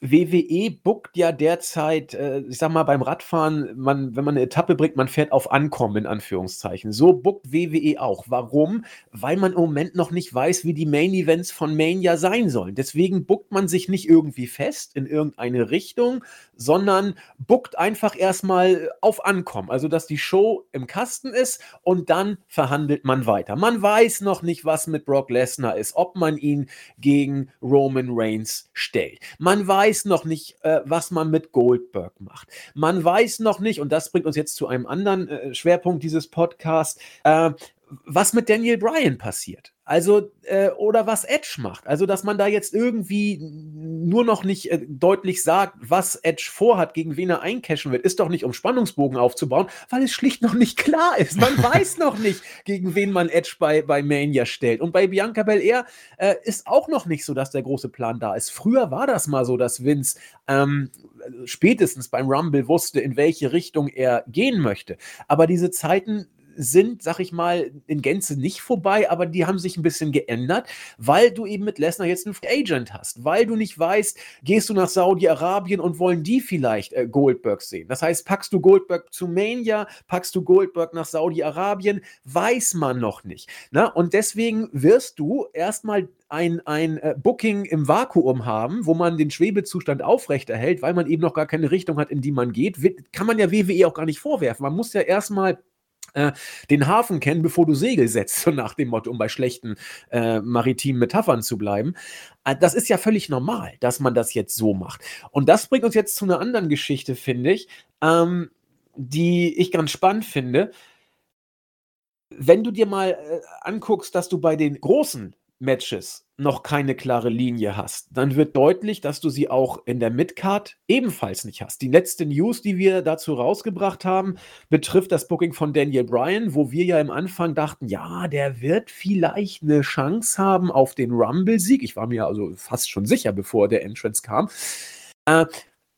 WWE bookt ja derzeit, äh, ich sag mal, beim Radfahren, man, wenn man eine Etappe bringt, man fährt auf Ankommen, in Anführungszeichen. So bookt WWE auch. Warum? Weil man im Moment noch nicht weiß, wie die Main Events von Mania sein sollen. Deswegen bookt man sich nicht irgendwie fest in irgendeine Richtung, sondern bookt einfach erstmal auf Ankommen. Also, dass die Show im Kasten ist und dann verhandelt man weiter. Man weiß noch nicht, was mit Brock Lesnar ist, ob man ihn gegen Roman Reigns stellt. Man weiß weiß noch nicht, äh, was man mit Goldberg macht. Man weiß noch nicht, und das bringt uns jetzt zu einem anderen äh, Schwerpunkt dieses Podcasts, äh, was mit Daniel Bryan passiert. Also, äh, oder was Edge macht. Also, dass man da jetzt irgendwie nur noch nicht äh, deutlich sagt, was Edge vorhat, gegen wen er eincashen wird, ist doch nicht, um Spannungsbogen aufzubauen, weil es schlicht noch nicht klar ist. Man weiß noch nicht, gegen wen man Edge bei, bei Mania stellt. Und bei Bianca Belair äh, ist auch noch nicht so, dass der große Plan da ist. Früher war das mal so, dass Vince ähm, spätestens beim Rumble wusste, in welche Richtung er gehen möchte. Aber diese Zeiten sind, sag ich mal, in Gänze nicht vorbei, aber die haben sich ein bisschen geändert, weil du eben mit Lesnar jetzt einen Free Agent hast, weil du nicht weißt, gehst du nach Saudi-Arabien und wollen die vielleicht äh, Goldberg sehen. Das heißt, packst du Goldberg zu Mania, packst du Goldberg nach Saudi-Arabien, weiß man noch nicht. Na? Und deswegen wirst du erstmal ein, ein äh, Booking im Vakuum haben, wo man den Schwebezustand aufrechterhält, weil man eben noch gar keine Richtung hat, in die man geht, kann man ja WWE auch gar nicht vorwerfen. Man muss ja erstmal äh, den Hafen kennen, bevor du Segel setzt, so nach dem Motto, um bei schlechten äh, maritimen Metaphern zu bleiben. Äh, das ist ja völlig normal, dass man das jetzt so macht. Und das bringt uns jetzt zu einer anderen Geschichte, finde ich, ähm, die ich ganz spannend finde. Wenn du dir mal äh, anguckst, dass du bei den großen Matches noch keine klare Linie hast, dann wird deutlich, dass du sie auch in der Midcard ebenfalls nicht hast. Die letzte News, die wir dazu rausgebracht haben, betrifft das Booking von Daniel Bryan, wo wir ja im Anfang dachten, ja, der wird vielleicht eine Chance haben auf den Rumble-Sieg. Ich war mir also fast schon sicher, bevor der Entrance kam. Äh,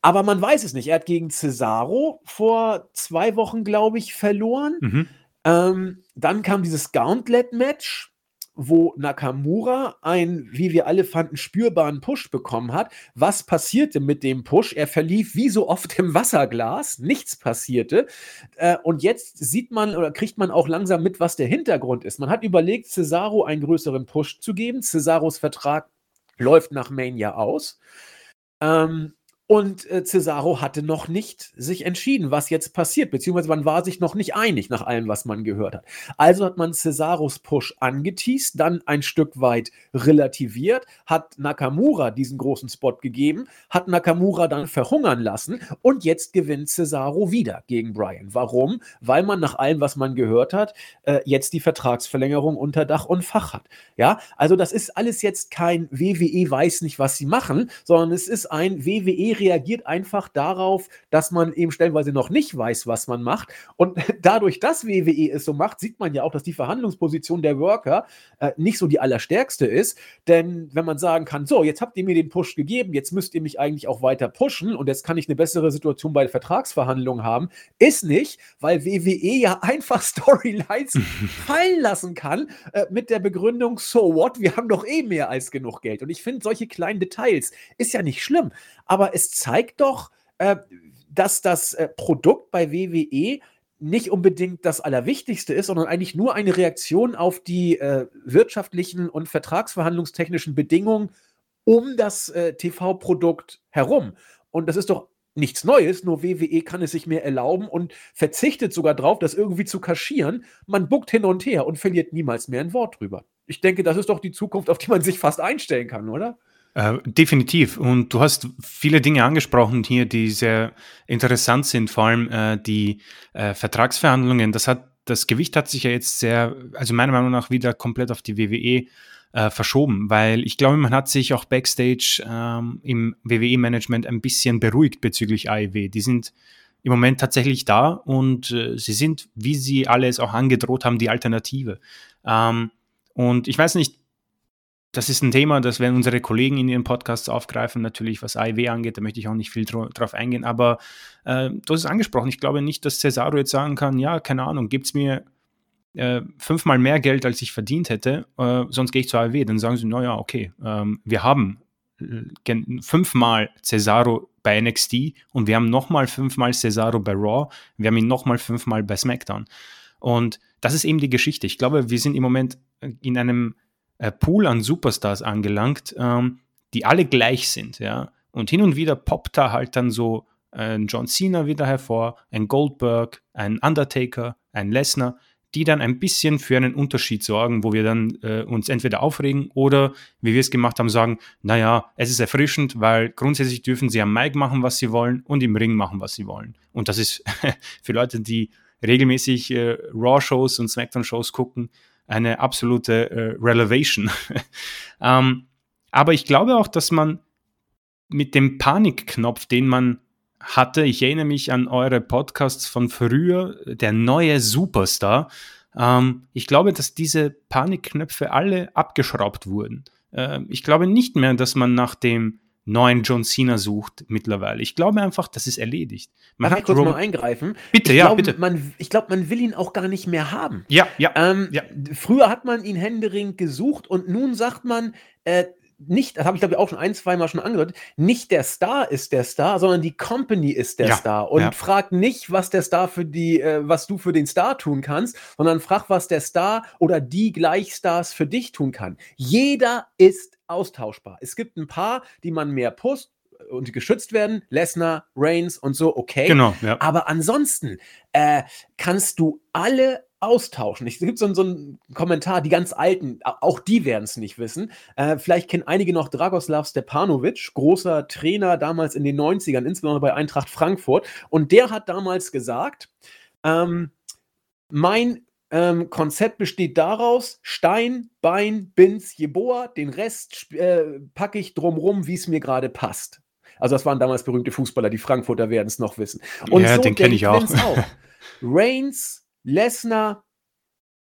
aber man weiß es nicht. Er hat gegen Cesaro vor zwei Wochen, glaube ich, verloren. Mhm. Ähm, dann kam dieses Gauntlet-Match wo Nakamura einen, wie wir alle fanden, spürbaren Push bekommen hat. Was passierte mit dem Push? Er verlief wie so oft im Wasserglas, nichts passierte. Äh, und jetzt sieht man oder kriegt man auch langsam mit, was der Hintergrund ist. Man hat überlegt, Cesaro einen größeren Push zu geben. Cesaros Vertrag läuft nach Mania aus. Ähm, und äh, Cesaro hatte noch nicht sich entschieden, was jetzt passiert, beziehungsweise man war sich noch nicht einig nach allem, was man gehört hat. Also hat man Cesaros Push angeteased, dann ein Stück weit relativiert, hat Nakamura diesen großen Spot gegeben, hat Nakamura dann verhungern lassen und jetzt gewinnt Cesaro wieder gegen Brian. Warum? Weil man nach allem, was man gehört hat, äh, jetzt die Vertragsverlängerung unter Dach und Fach hat. Ja, also das ist alles jetzt kein WWE weiß nicht, was sie machen, sondern es ist ein WWE reagiert einfach darauf, dass man eben stellenweise noch nicht weiß, was man macht. Und dadurch, dass WWE es so macht, sieht man ja auch, dass die Verhandlungsposition der Worker äh, nicht so die allerstärkste ist. Denn wenn man sagen kann, so, jetzt habt ihr mir den Push gegeben, jetzt müsst ihr mich eigentlich auch weiter pushen und jetzt kann ich eine bessere Situation bei Vertragsverhandlungen haben, ist nicht, weil WWE ja einfach Storylines fallen lassen kann äh, mit der Begründung, so what, wir haben doch eh mehr als genug Geld. Und ich finde, solche kleinen Details ist ja nicht schlimm, aber es zeigt doch, äh, dass das äh, Produkt bei WWE nicht unbedingt das Allerwichtigste ist, sondern eigentlich nur eine Reaktion auf die äh, wirtschaftlichen und vertragsverhandlungstechnischen Bedingungen um das äh, TV-Produkt herum. Und das ist doch nichts Neues, nur WWE kann es sich mehr erlauben und verzichtet sogar darauf, das irgendwie zu kaschieren. Man buckt hin und her und verliert niemals mehr ein Wort drüber. Ich denke, das ist doch die Zukunft, auf die man sich fast einstellen kann, oder? Äh, definitiv. Und du hast viele Dinge angesprochen hier, die sehr interessant sind, vor allem äh, die äh, Vertragsverhandlungen. Das hat, das Gewicht hat sich ja jetzt sehr, also meiner Meinung nach wieder komplett auf die WWE äh, verschoben, weil ich glaube, man hat sich auch backstage ähm, im WWE-Management ein bisschen beruhigt bezüglich AEW. Die sind im Moment tatsächlich da und äh, sie sind, wie sie alle es auch angedroht haben, die Alternative. Ähm, und ich weiß nicht, das ist ein Thema, das werden unsere Kollegen in ihren Podcasts aufgreifen, natürlich was AIW angeht, da möchte ich auch nicht viel drauf eingehen, aber äh, du hast es angesprochen, ich glaube nicht, dass Cesaro jetzt sagen kann, ja, keine Ahnung, gibt es mir äh, fünfmal mehr Geld, als ich verdient hätte, äh, sonst gehe ich zur AIW, dann sagen sie, naja, okay, ähm, wir haben fünfmal Cesaro bei NXT und wir haben nochmal fünfmal Cesaro bei Raw, wir haben ihn nochmal fünfmal bei SmackDown. Und das ist eben die Geschichte. Ich glaube, wir sind im Moment in einem äh, Pool an Superstars angelangt, ähm, die alle gleich sind, ja. Und hin und wieder poppt da halt dann so ein John Cena wieder hervor, ein Goldberg, ein Undertaker, ein Lesnar, die dann ein bisschen für einen Unterschied sorgen, wo wir dann äh, uns entweder aufregen oder, wie wir es gemacht haben, sagen, naja, es ist erfrischend, weil grundsätzlich dürfen sie am Mic machen, was sie wollen und im Ring machen, was sie wollen. Und das ist für Leute, die regelmäßig äh, Raw-Shows und Smackdown-Shows gucken, eine absolute äh, Relevation. ähm, aber ich glaube auch, dass man mit dem Panikknopf, den man hatte, ich erinnere mich an eure Podcasts von früher, der neue Superstar. Ähm, ich glaube, dass diese Panikknöpfe alle abgeschraubt wurden. Äh, ich glaube nicht mehr, dass man nach dem neuen John Cena sucht mittlerweile. Ich glaube einfach, das ist erledigt. Man Darf ich kurz Roman mal eingreifen? Bitte, ich ja, glaub, bitte. Man, ich glaube, man will ihn auch gar nicht mehr haben. Ja, ja, ähm, ja. Früher hat man ihn händeringend gesucht und nun sagt man, äh, nicht, das habe ich glaube ich auch schon ein, zwei Mal schon angedeutet, nicht der Star ist der Star, sondern die Company ist der Ja, Star. Und ja. frag nicht, was der Star für die, äh, was du für den Star tun kannst, sondern frag, was der Star oder die Gleichstars für dich tun kann. Jeder ist austauschbar. Es gibt ein paar, die man mehr pusht und die geschützt werden, Lesnar, Reigns und so, okay. Genau, ja. Aber ansonsten äh, kannst du alle austauschen. Es gibt so, so einen Kommentar, die ganz Alten, au- auch die werden es nicht wissen. Äh, vielleicht kennen einige noch Dragoslav Stepanovic, großer Trainer damals in den 90ern, insbesondere bei Eintracht Frankfurt. Und der hat damals gesagt, ähm, mein ähm, Konzept besteht daraus, Stein, Bein, Bins, Jeboa, den Rest äh, packe ich drumrum, wie es mir gerade passt. Also das waren damals berühmte Fußballer, die Frankfurter werden es noch wissen. Ja, den kenn ich auch. Auch. Reigns, Lesnar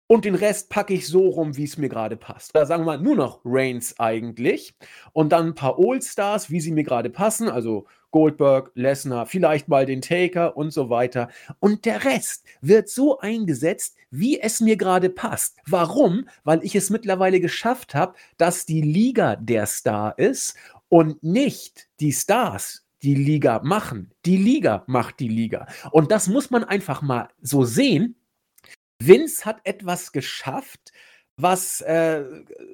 und den Rest packe ich so rum, wie es mir gerade passt. Da sagen wir nur noch Reigns eigentlich und dann ein paar All-Stars, wie sie mir gerade passen, also Goldberg, Lesnar, vielleicht mal den Taker und so weiter. Und der Rest wird so eingesetzt, wie es mir gerade passt. Warum? Weil ich es mittlerweile geschafft habe, dass die Liga der Star ist und nicht die Stars die Liga machen. Die Liga macht die Liga. Und das muss man einfach mal so sehen. Vince hat etwas geschafft, was, äh,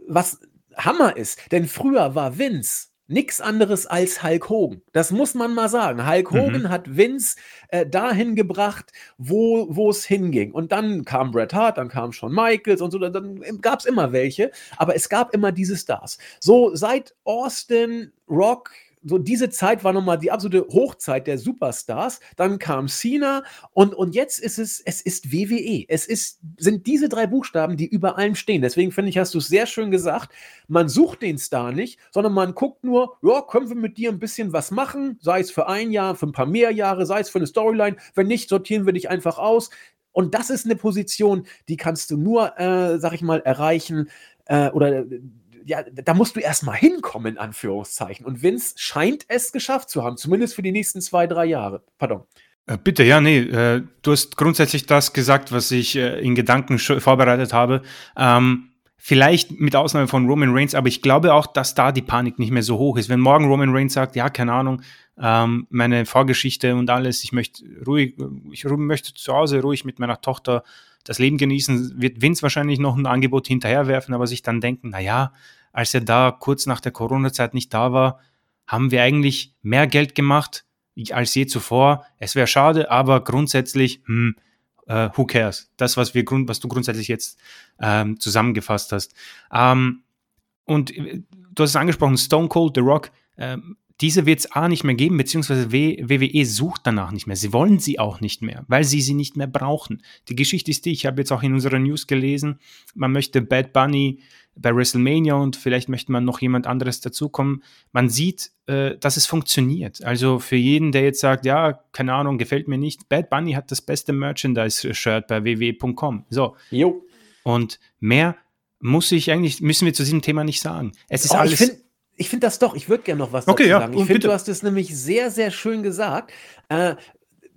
was Hammer ist. Denn früher war Vince nichts anderes als Hulk Hogan. Das muss man mal sagen. Hulk Mhm. Hogan hat Vince äh, dahin gebracht, wo es hinging. Und dann kam Bret Hart, dann kam Shawn Michaels und so. Dann gab es immer welche. Aber es gab immer diese Stars. So seit Austin, Rock, so diese Zeit war nochmal die absolute Hochzeit der Superstars. Dann kam Cena und, und jetzt ist es, es ist WWE. Es ist, sind diese drei Buchstaben, die über allem stehen. Deswegen finde ich, hast du es sehr schön gesagt. Man sucht den Star nicht, sondern man guckt nur, ja, können wir mit dir ein bisschen was machen? Sei es für ein Jahr, für ein paar mehr Jahre, sei es für eine Storyline. Wenn nicht, sortieren wir dich einfach aus. Und das ist eine Position, die kannst du nur, äh, sag ich mal, erreichen äh, oder ja, da musst du erstmal hinkommen, in Anführungszeichen. Und Vince scheint es geschafft zu haben, zumindest für die nächsten zwei, drei Jahre. Pardon. Äh, Bitte, ja, nee, äh, du hast grundsätzlich das gesagt, was ich äh, in Gedanken vorbereitet habe. Ähm, vielleicht mit Ausnahme von Roman Reigns, aber ich glaube auch, dass da die Panik nicht mehr so hoch ist. Wenn morgen Roman Reigns sagt, ja, keine Ahnung, ähm, meine Vorgeschichte und alles, ich möchte ruhig, ich möchte zu Hause ruhig mit meiner Tochter das Leben genießen, wird Vince wahrscheinlich noch ein Angebot hinterherwerfen, aber sich dann denken, na ja, als er da kurz nach der Corona-Zeit nicht da war, haben wir eigentlich mehr Geld gemacht als je zuvor. Es wäre schade, aber grundsätzlich, hm, äh, who cares? Das, was wir was du grundsätzlich jetzt ähm, zusammengefasst hast. Ähm, und äh, du hast es angesprochen, Stone Cold, The Rock, ähm, diese wird es A nicht mehr geben, beziehungsweise WWE sucht danach nicht mehr. Sie wollen sie auch nicht mehr, weil sie sie nicht mehr brauchen. Die Geschichte ist die, ich habe jetzt auch in unserer News gelesen, man möchte Bad Bunny bei WrestleMania und vielleicht möchte man noch jemand anderes dazukommen. Man sieht, äh, dass es funktioniert. Also für jeden, der jetzt sagt, ja, keine Ahnung, gefällt mir nicht, Bad Bunny hat das beste Merchandise-Shirt bei www.com. So, Jo. und mehr muss ich eigentlich, müssen wir zu diesem Thema nicht sagen. Es ist Oh, alles. Finde ich find das doch, ich würde gerne noch was Okay, dazu ja, sagen. Ich finde, du hast es nämlich sehr, sehr schön gesagt. Äh,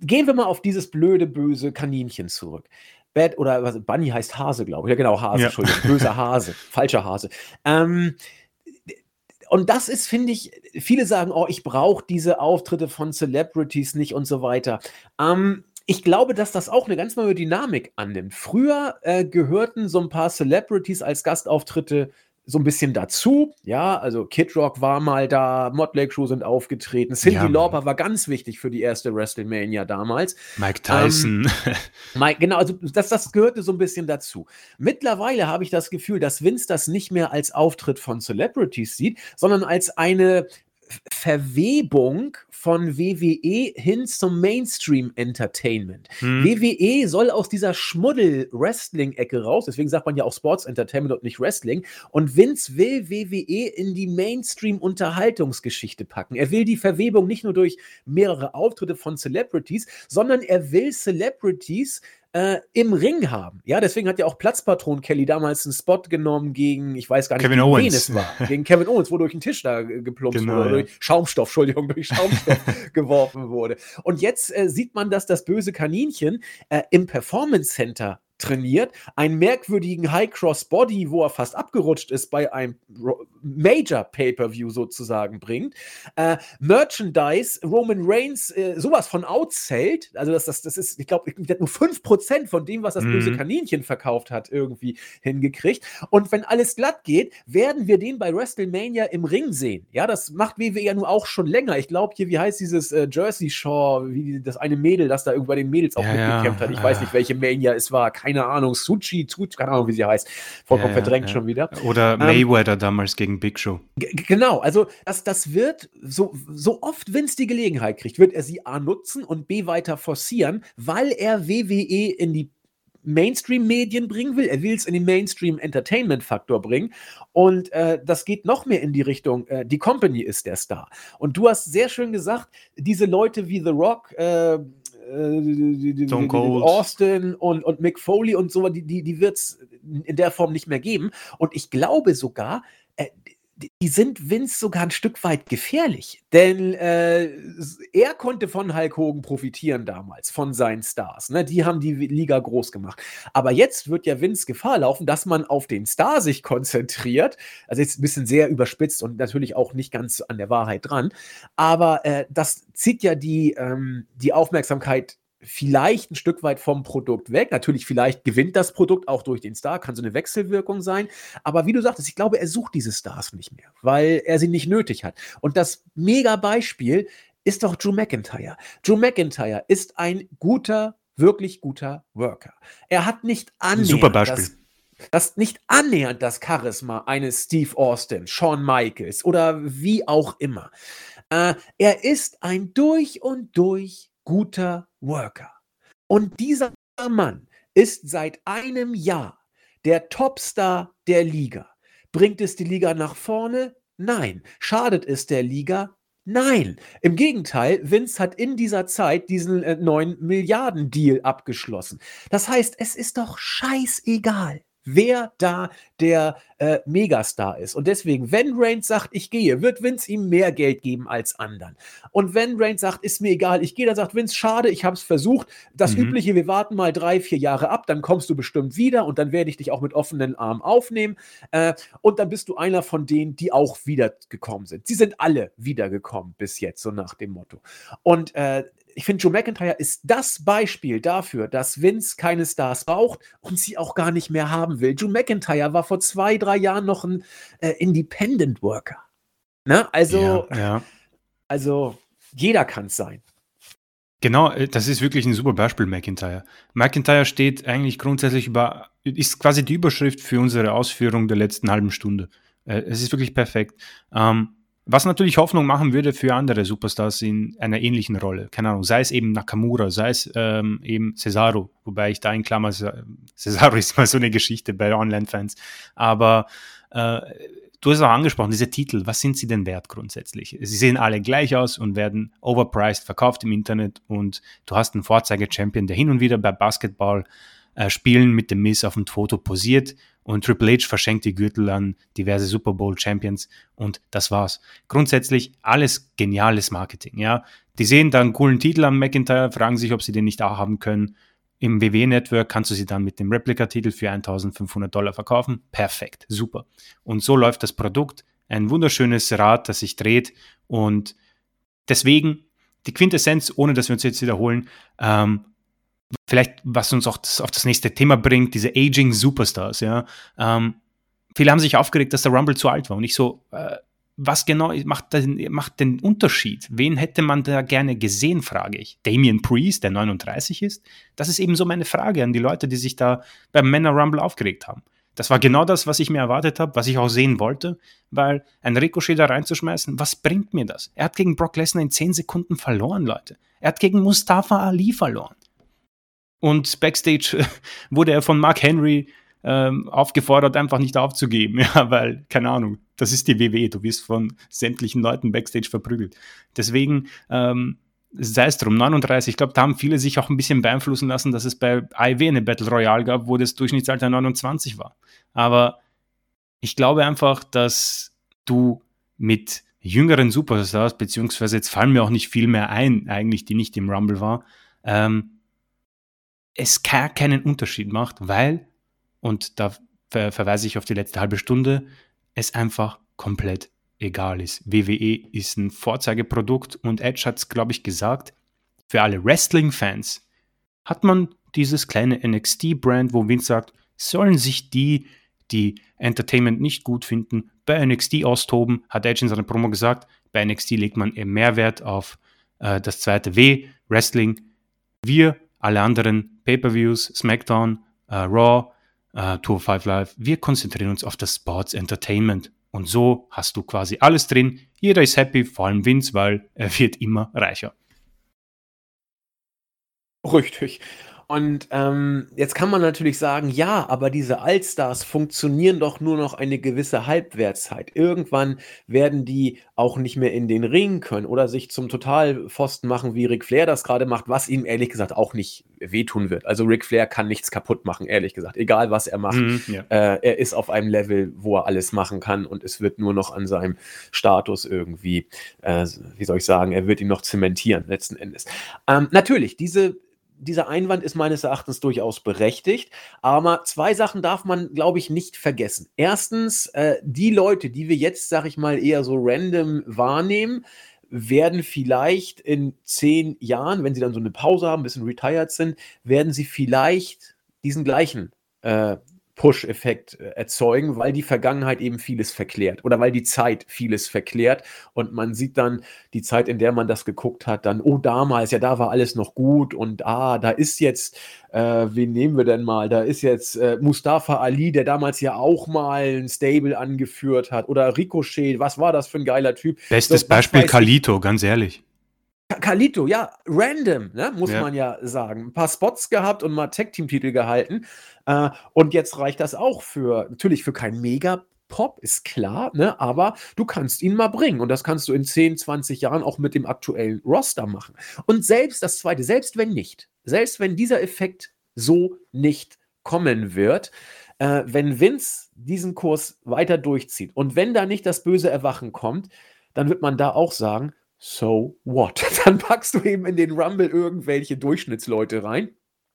gehen wir mal auf dieses blöde, böse Kaninchen zurück. Bad oder was, Bunny heißt Hase, glaube ich. Ja, genau, Hase, Ja. Entschuldigung. Böser Hase, falscher Hase. Ähm, und das ist, finde ich, viele sagen, oh, ich brauche diese Auftritte von Celebrities nicht und so weiter. Ähm, ich glaube, dass das auch eine ganz neue Dynamik annimmt. Früher äh, gehörten so ein paar Celebrities als Gastauftritte so ein bisschen dazu. Ja, also Kid Rock war mal da, Motley Crue sind aufgetreten, Cindy ja, Lauper war ganz wichtig für die erste WrestleMania damals. Mike Tyson. Ähm, Mike, genau, also das, das gehörte so ein bisschen dazu. Mittlerweile habe ich das Gefühl, dass Vince das nicht mehr als Auftritt von Celebrities sieht, sondern als eine Verwebung von WWE hin zum Mainstream Entertainment. Hm. WWE soll aus dieser Schmuddel-Wrestling-Ecke raus, deswegen sagt man ja auch Sports Entertainment und nicht Wrestling. Und Vince will WWE in die Mainstream-Unterhaltungsgeschichte packen. Er will die Verwebung nicht nur durch mehrere Auftritte von Celebrities, sondern er will Celebrities äh, im Ring haben. Ja, deswegen hat ja auch Platzpatron Kelly damals einen Spot genommen gegen, ich weiß gar nicht, Kevin Owens. es war. Gegen Kevin Owens, wo durch den Tisch da geplumpst genau, wurde, ja. durch Schaumstoff, Entschuldigung, durch Schaumstoff geworfen wurde. Und jetzt äh, sieht man, dass das böse Kaninchen äh, im Performance Center trainiert, einen merkwürdigen High Cross Body, wo er fast abgerutscht ist, bei einem Major Pay-per-View sozusagen bringt. Äh, Merchandise, Roman Reigns, äh, sowas von outzählt. Also das, das, das ist, ich glaube, der hat nur 5% von dem, was das mhm. böse Kaninchen verkauft hat, irgendwie hingekriegt. Und wenn alles glatt geht, werden wir den bei WrestleMania im Ring sehen. Ja, das macht WWE ja nur auch schon länger. Ich glaube hier, wie heißt dieses äh, Jersey Shore, wie das eine Mädel, das da irgendwo bei den Mädels auch ja, mitgekämpft hat. Ich ja. weiß nicht, welche Mania es war. Keine keine Ahnung, Suchi, Tut, keine Ahnung, wie sie heißt. Vollkommen ja, verdrängt ja. schon wieder. Oder ähm, Mayweather ähm, damals gegen Big Show. Genau, also das, das wird, so, so oft Vince die Gelegenheit kriegt, wird er sie A nutzen und B weiter forcieren, weil er WWE in die Mainstream-Medien bringen will. Er will es in den Mainstream-Entertainment-Faktor bringen. Und äh, das geht noch mehr in die Richtung, äh, die Company ist der Star. Und du hast sehr schön gesagt, diese Leute wie The Rock, äh, äh, Stone Cold. Austin und, und Mick Foley und so, die, die, die wird es in der Form nicht mehr geben. Und ich glaube sogar, die sind Vince sogar ein Stück weit gefährlich. Denn äh, er konnte von Hulk Hogan profitieren damals, von seinen Stars. Ne? Die haben die Liga groß gemacht. Aber jetzt wird ja Vince Gefahr laufen, dass man auf den Star sich konzentriert. Also jetzt ein bisschen sehr überspitzt und natürlich auch nicht ganz an der Wahrheit dran. Aber äh, das zieht ja die, ähm, die Aufmerksamkeit vielleicht ein Stück weit vom Produkt weg. Natürlich, vielleicht gewinnt das Produkt auch durch den Star, kann so eine Wechselwirkung sein. Aber wie du sagtest, ich glaube, er sucht diese Stars nicht mehr, weil er sie nicht nötig hat. Und das mega Beispiel ist doch Drew McIntyre. Drew McIntyre ist ein guter, wirklich guter Worker. Er hat nicht annähernd Super Beispiel. Das, das nicht annähernd das Charisma eines Steve Austin, Shawn Michaels oder wie auch immer. Äh, er ist ein durch und durch guter Worker. Und dieser Mann ist seit einem Jahr der Topstar der Liga. Bringt es die Liga nach vorne? Nein. Schadet es der Liga? Nein. Im Gegenteil, Vince hat in dieser Zeit diesen äh, 9 Milliarden Deal abgeschlossen. Das heißt, es ist doch scheißegal wer da der äh, Megastar ist. Und deswegen, wenn Reigns sagt, ich gehe, wird Vince ihm mehr Geld geben als anderen. Und wenn Reigns sagt, ist mir egal, ich gehe, dann sagt Vince, schade, ich habe es versucht. Das mhm. Übliche, wir warten mal drei, vier Jahre ab, dann kommst du bestimmt wieder und dann werde ich dich auch mit offenen Armen aufnehmen. Äh, und dann bist du einer von denen, die auch wiedergekommen sind. Sie sind alle wiedergekommen bis jetzt, so nach dem Motto. Und äh, ich finde, Joe McIntyre ist das Beispiel dafür, dass Vince keine Stars braucht und sie auch gar nicht mehr haben will. Joe McIntyre war vor zwei, drei Jahren noch ein äh, Independent Worker. Ne? Also, ja, ja. also jeder kann es sein. Genau, äh, das ist wirklich ein super Beispiel, McIntyre. McIntyre steht eigentlich grundsätzlich über, ist quasi die Überschrift für unsere Ausführung der letzten halben Stunde. Äh, es ist wirklich perfekt. Ähm, was natürlich Hoffnung machen würde für andere Superstars in einer ähnlichen Rolle. Keine Ahnung, sei es eben Nakamura, sei es ähm, eben Cesaro, wobei ich da in Klammer, Cesaro ist mal so eine Geschichte bei Online-Fans. Aber äh, du hast auch angesprochen, diese Titel, was sind sie denn wert grundsätzlich? Sie sehen alle gleich aus und werden overpriced verkauft im Internet und du hast einen Vorzeige-Champion, der hin und wieder bei Basketball äh, Spielen mit dem Miss auf dem Foto posiert und Triple H verschenkt die Gürtel an diverse Super Bowl Champions und das war's. Grundsätzlich alles geniales Marketing, ja. Die sehen da einen coolen Titel am McIntyre, fragen sich, ob sie den nicht auch haben können. Im WWE-Network kannst du sie dann mit dem Replika-Titel für 1500 Dollar verkaufen. Perfekt, super. Und so läuft das Produkt ein wunderschönes Rad, das sich dreht und deswegen die Quintessenz, ohne dass wir uns jetzt wiederholen, ähm, vielleicht was uns auch das, auf das nächste Thema bringt, diese Aging Superstars, ja. Ähm, viele haben sich aufgeregt, dass der Rumble zu alt war und ich so, äh, was genau macht den, macht den Unterschied? Wen hätte man da gerne gesehen, frage ich. Damien Priest, der 39 ist? Das ist eben so meine Frage an die Leute, die sich da beim Männer Rumble aufgeregt haben. Das war genau das, was ich mir erwartet habe, was ich auch sehen wollte, weil ein Ricochet da reinzuschmeißen, was bringt mir das? Er hat gegen Brock Lesnar in 10 Sekunden verloren, Leute. Er hat gegen Mustafa Ali verloren. Und backstage wurde er von Mark Henry ähm, aufgefordert, einfach nicht aufzugeben, ja, weil, keine Ahnung, das ist die WWE, du wirst von sämtlichen Leuten Backstage verprügelt. Deswegen, ähm, sei es drum, 39, ich glaube, da haben viele sich auch ein bisschen beeinflussen lassen, dass es bei AEW eine Battle Royale gab, wo das Durchschnittsalter 29 war. Aber ich glaube einfach, dass du mit jüngeren Superstars, beziehungsweise jetzt fallen mir auch nicht viel mehr ein, eigentlich, die nicht im Rumble war, ähm, es keinen Unterschied macht, weil und da ver verweise ich auf die letzte halbe Stunde, es einfach komplett egal ist. WWE ist ein Vorzeigeprodukt und Edge hat es, glaube ich, gesagt, für alle Wrestling-Fans hat man dieses kleine NXT-Brand, wo Vince sagt, sollen sich die, die Entertainment nicht gut finden, bei NXT austoben, hat Edge in seiner Promo gesagt, bei NXT legt man eher Mehrwert auf äh, das zweite W, Wrestling. Wir, alle anderen Pay-Per-Views, SmackDown, äh, Raw, äh, Tour 5 Live, wir konzentrieren uns auf das Sports Entertainment. Und so hast du quasi alles drin. Jeder ist happy, vor allem Vince, weil er wird immer reicher. Richtig. Und ähm, jetzt kann man natürlich sagen, ja, aber diese Allstars funktionieren doch nur noch eine gewisse Halbwertszeit. Irgendwann werden die auch nicht mehr in den Ring können oder sich zum Totalpfosten machen, wie Ric Flair das gerade macht, was ihm ehrlich gesagt auch nicht wehtun wird. Also Ric Flair kann nichts kaputt machen, ehrlich gesagt. Egal was er macht, mhm, ja. äh, er ist auf einem Level, wo er alles machen kann und es wird nur noch an seinem Status irgendwie, äh, wie soll ich sagen, er wird ihn noch zementieren letzten Endes. Ähm, natürlich, diese dieser Einwand ist meines Erachtens durchaus berechtigt, aber zwei Sachen darf man, glaube ich, nicht vergessen. Erstens, äh, die Leute, die wir jetzt, sag ich mal, eher so random wahrnehmen, werden vielleicht in zehn Jahren, wenn sie dann so eine Pause haben, ein bisschen retired sind, werden sie vielleicht diesen gleichen äh, Push-Effekt äh, erzeugen, weil die Vergangenheit eben vieles verklärt oder weil die Zeit vieles verklärt und man sieht dann die Zeit, in der man das geguckt hat, dann, oh, damals, ja, da war alles noch gut und ah, da ist jetzt, äh, wen nehmen wir denn mal? Da ist jetzt äh, Mustafa Ali, der damals ja auch mal ein Stable angeführt hat oder Ricochet, was war das für ein geiler Typ? Bestes so, Beispiel Kalito, ganz ehrlich. Kalito, ja, random, ne, muss ja. man ja sagen. Ein paar Spots gehabt und mal Tag-Team-Titel gehalten. Äh, und jetzt reicht das auch für, natürlich für kein Mega- Pop ist klar, ne? aber du kannst ihn mal bringen und das kannst du in 10, 20 Jahren auch mit dem aktuellen Roster machen. Und selbst das zweite, selbst wenn nicht, selbst wenn dieser Effekt so nicht kommen wird, äh, wenn Vince diesen Kurs weiter durchzieht und wenn da nicht das böse Erwachen kommt, dann wird man da auch sagen, so what? Dann packst du eben in den Rumble irgendwelche Durchschnittsleute rein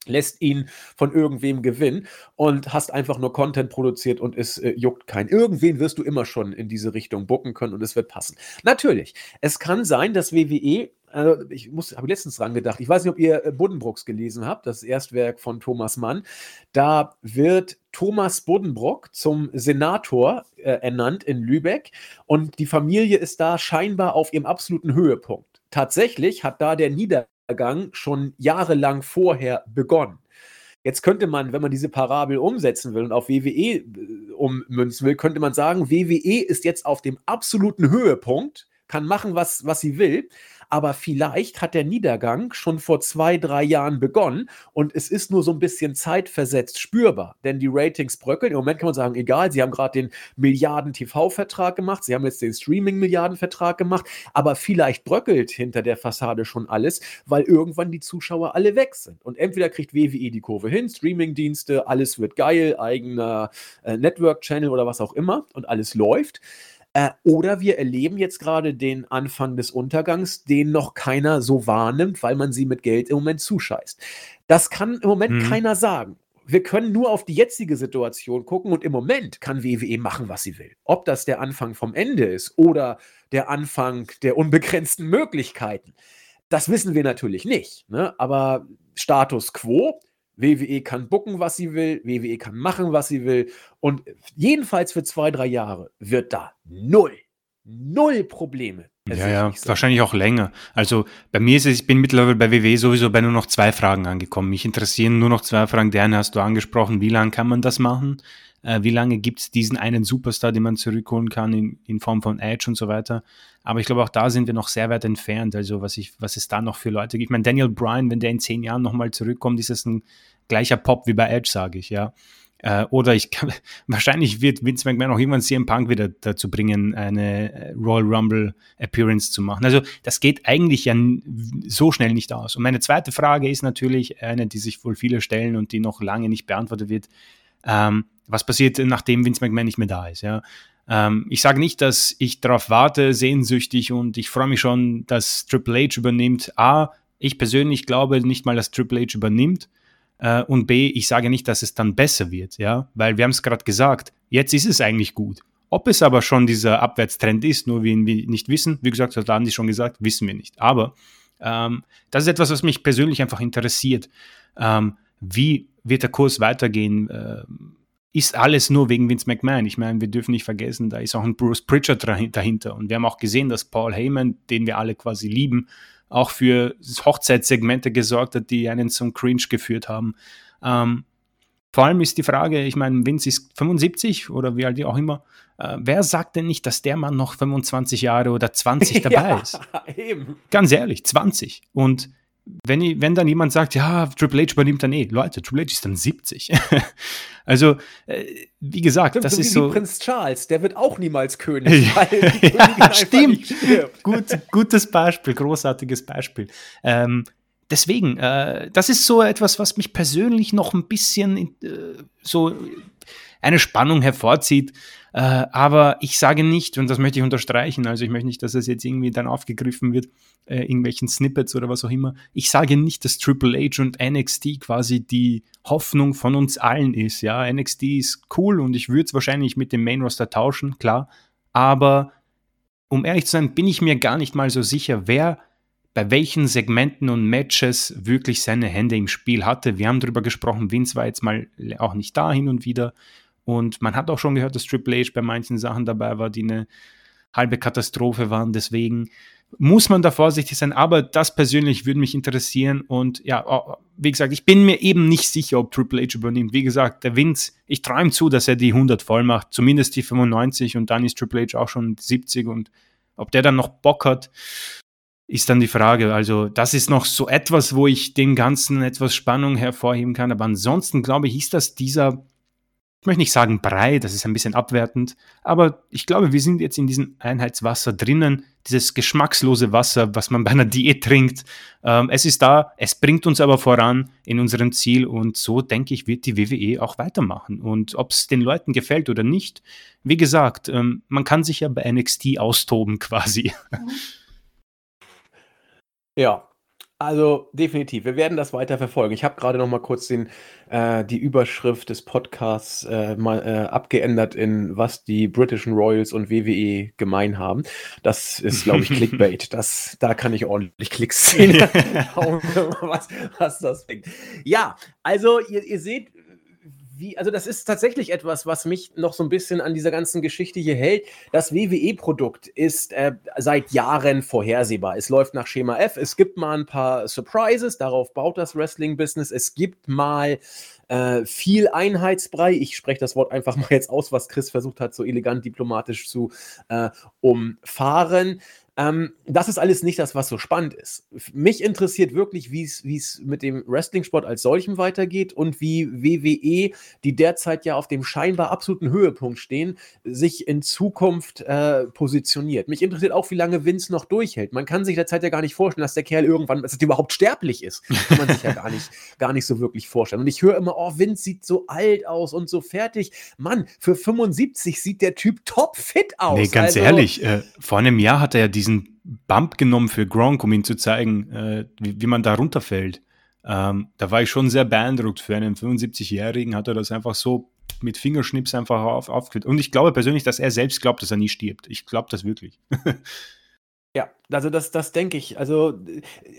lässt ihn von irgendwem gewinnen und hast einfach nur Content produziert und es äh, juckt keinen. Irgendwen wirst du immer schon in diese Richtung bucken können und es wird passen. Natürlich, es kann sein, dass WWE also ich habe letztens dran gedacht. Ich weiß nicht, ob ihr äh, Buddenbrooks gelesen habt, das Erstwerk von Thomas Mann. Da wird Thomas Buddenbrock zum Senator äh, ernannt in Lübeck und die Familie ist da scheinbar auf ihrem absoluten Höhepunkt. Tatsächlich hat da der Niedergang schon jahrelang vorher begonnen. Jetzt könnte man, wenn man diese Parabel umsetzen will und auf WWE äh, ummünzen will, könnte man sagen, WWE ist jetzt auf dem absoluten Höhepunkt, kann machen, was, was sie will, aber vielleicht hat der Niedergang schon vor zwei, drei Jahren begonnen und es ist nur so ein bisschen zeitversetzt spürbar, denn die Ratings bröckeln. Im Moment kann man sagen, egal, sie haben gerade den Milliarden-TV-Vertrag gemacht, sie haben jetzt den Streaming-Milliarden-Vertrag gemacht, aber vielleicht bröckelt hinter der Fassade schon alles, weil irgendwann die Zuschauer alle weg sind. Und entweder kriegt WWE die Kurve hin, Streaming-Dienste, alles wird geil, eigener äh, Network-Channel oder was auch immer und alles läuft. Äh, oder wir erleben jetzt gerade den Anfang des Untergangs, den noch keiner so wahrnimmt, weil man sie mit Geld im Moment zuscheißt. Das kann im Moment mhm. keiner sagen. wir können nur auf die jetzige Situation gucken und im Moment kann WWE machen, was sie will. Ob das der Anfang vom Ende ist oder der Anfang der unbegrenzten Möglichkeiten, das wissen wir natürlich nicht. Ne? Aber Status quo, WWE kann bucken, was sie will, WWE kann machen, was sie will. Und jedenfalls für zwei, drei Jahre wird da null, null Probleme ja, ja, wahrscheinlich auch länger. Also bei mir ist es, ich bin mittlerweile bei WWE sowieso bei nur noch zwei Fragen angekommen. Mich interessieren nur noch zwei Fragen. Der eine hast du angesprochen, wie lange kann man das machen? Äh, wie lange gibt es diesen einen Superstar, den man zurückholen kann in, in Form von Edge und so weiter? Aber ich glaube, auch da sind wir noch sehr weit entfernt. Also was, ich, was es da noch für Leute gibt. Ich meine, Daniel Bryan, wenn der in zehn Jahren nochmal zurückkommt, ist es ein gleicher Pop wie bei Edge, sage ich, ja. Äh, oder ich kann, wahrscheinlich wird Vince McMahon auch irgendwann CM Punk wieder dazu bringen, eine äh, Royal Rumble Appearance zu machen. Also das geht eigentlich ja so schnell nicht aus. Und meine zweite Frage ist natürlich eine, die sich wohl viele stellen und die noch lange nicht beantwortet wird. Ähm, was passiert, nachdem Vince McMahon nicht mehr da ist? Ja? Ähm, ich sage nicht, dass ich darauf warte, sehnsüchtig und ich freue mich schon, dass Triple H übernimmt. A, ich persönlich glaube nicht mal, dass Triple H übernimmt. Äh, und B, ich sage nicht, dass es dann besser wird, ja, weil wir haben es gerade gesagt, jetzt ist es eigentlich gut. Ob es aber schon dieser Abwärtstrend ist, nur wir ihn nicht wissen, wie gesagt, hat Andi schon gesagt, wissen wir nicht. Aber ähm, das ist etwas, was mich persönlich einfach interessiert. Ähm, wie wird der Kurs weitergehen? Äh, ist alles nur wegen Vince McMahon? Ich meine, wir dürfen nicht vergessen, da ist auch ein Bruce Pritchard dahinter. Und wir haben auch gesehen, dass Paul Heyman, den wir alle quasi lieben, auch für Hochzeitssegmente gesorgt hat, die einen zum Cringe geführt haben. Ähm, vor allem ist die Frage, ich meine, Vince ist 75 oder wie alt auch immer. Äh, wer sagt denn nicht, dass der Mann noch 25 Jahre oder 20 dabei ja, ist? Eben. Ganz ehrlich, 20. Und wenn, wenn dann jemand sagt, ja, Triple H übernimmt dann eh, Leute, Triple H ist dann 70. also, äh, wie gesagt, Stimmt, das so ist wie so. Prinz Charles, der wird auch niemals König. ja, stimmt. Gut, gutes Beispiel, großartiges Beispiel. Ähm, deswegen, äh, das ist so etwas, was mich persönlich noch ein bisschen äh, so eine Spannung hervorzieht. Äh, aber ich sage nicht, und das möchte ich unterstreichen, also ich möchte nicht, dass es jetzt irgendwie dann aufgegriffen wird, äh, irgendwelchen Snippets oder was auch immer. Ich sage nicht, dass Triple H und NXT quasi die Hoffnung von uns allen ist. Ja, NXT ist cool und ich würde es wahrscheinlich mit dem Main Roster tauschen, klar. Aber um ehrlich zu sein, bin ich mir gar nicht mal so sicher, wer bei welchen Segmenten und Matches wirklich seine Hände im Spiel hatte. Wir haben darüber gesprochen, Vince war jetzt mal auch nicht da hin und wieder. Und man hat auch schon gehört, dass Triple H bei manchen Sachen dabei war, die eine halbe Katastrophe waren. Deswegen muss man da vorsichtig sein. Aber das persönlich würde mich interessieren. Und ja, wie gesagt, ich bin mir eben nicht sicher, ob Triple H übernimmt. Wie gesagt, der Vince, ich träume zu, dass er die 100 voll macht. Zumindest die 95 und dann ist Triple H auch schon 70 und ob der dann noch Bock hat, ist dann die Frage. Also, das ist noch so etwas, wo ich dem Ganzen etwas Spannung hervorheben kann. Aber ansonsten, glaube ich, ist das dieser ich möchte nicht sagen Brei, das ist ein bisschen abwertend, aber ich glaube, wir sind jetzt in diesem Einheitswasser drinnen, dieses geschmackslose Wasser, was man bei einer Diät trinkt. Ähm, es ist da, es bringt uns aber voran in unserem Ziel und so denke ich, wird die WWE auch weitermachen. Und ob es den Leuten gefällt oder nicht, wie gesagt, ähm, man kann sich ja bei NXT austoben quasi. Ja, also definitiv, wir werden das weiter verfolgen. Ich habe gerade noch mal kurz den, äh, die Überschrift des Podcasts äh, mal äh, abgeändert in was die britischen Royals und WWE gemein haben. Das ist, glaube ich, Clickbait. Das, da kann ich ordentlich Klicks sehen, was, was das bringt. Ja, also ihr, ihr seht, wie, also das ist tatsächlich etwas, was mich noch so ein bisschen an dieser ganzen Geschichte hier hält. Das WWE-Produkt ist äh, seit Jahren vorhersehbar. Es läuft nach Schema F. Es gibt mal ein paar Surprises, darauf baut das Wrestling-Business. Es gibt mal äh, viel Einheitsbrei. Ich spreche das Wort einfach mal jetzt aus, was Chris versucht hat, so elegant diplomatisch zu äh, umfahren. Ähm, das ist alles nicht das, was so spannend ist. Mich interessiert wirklich, wie es mit dem Wrestling-Sport als solchem weitergeht und wie WWE, die derzeit ja auf dem scheinbar absoluten Höhepunkt stehen, sich in Zukunft äh, positioniert. Mich interessiert auch, wie lange Vince noch durchhält. Man kann sich derzeit ja gar nicht vorstellen, dass der Kerl irgendwann, dass er überhaupt sterblich ist. Kann man sich ja gar nicht, gar nicht so wirklich vorstellen. Und ich höre immer, oh, Vince sieht so alt aus und so fertig. Mann, für 75 sieht der Typ topfit aus. Nee, ganz also, ehrlich, äh, vor einem Jahr hat er ja diesen Bump genommen für Gronk, um ihm zu zeigen, äh, wie, wie, man da runterfällt. Ähm, da war ich schon sehr beeindruckt. Für einen 75-Jährigen hat er das einfach so mit Fingerschnips einfach auf, aufgeführt. Und ich glaube persönlich, dass er selbst glaubt, dass er nie stirbt. Ich glaube das wirklich. Ja, also das, das denke ich. Also,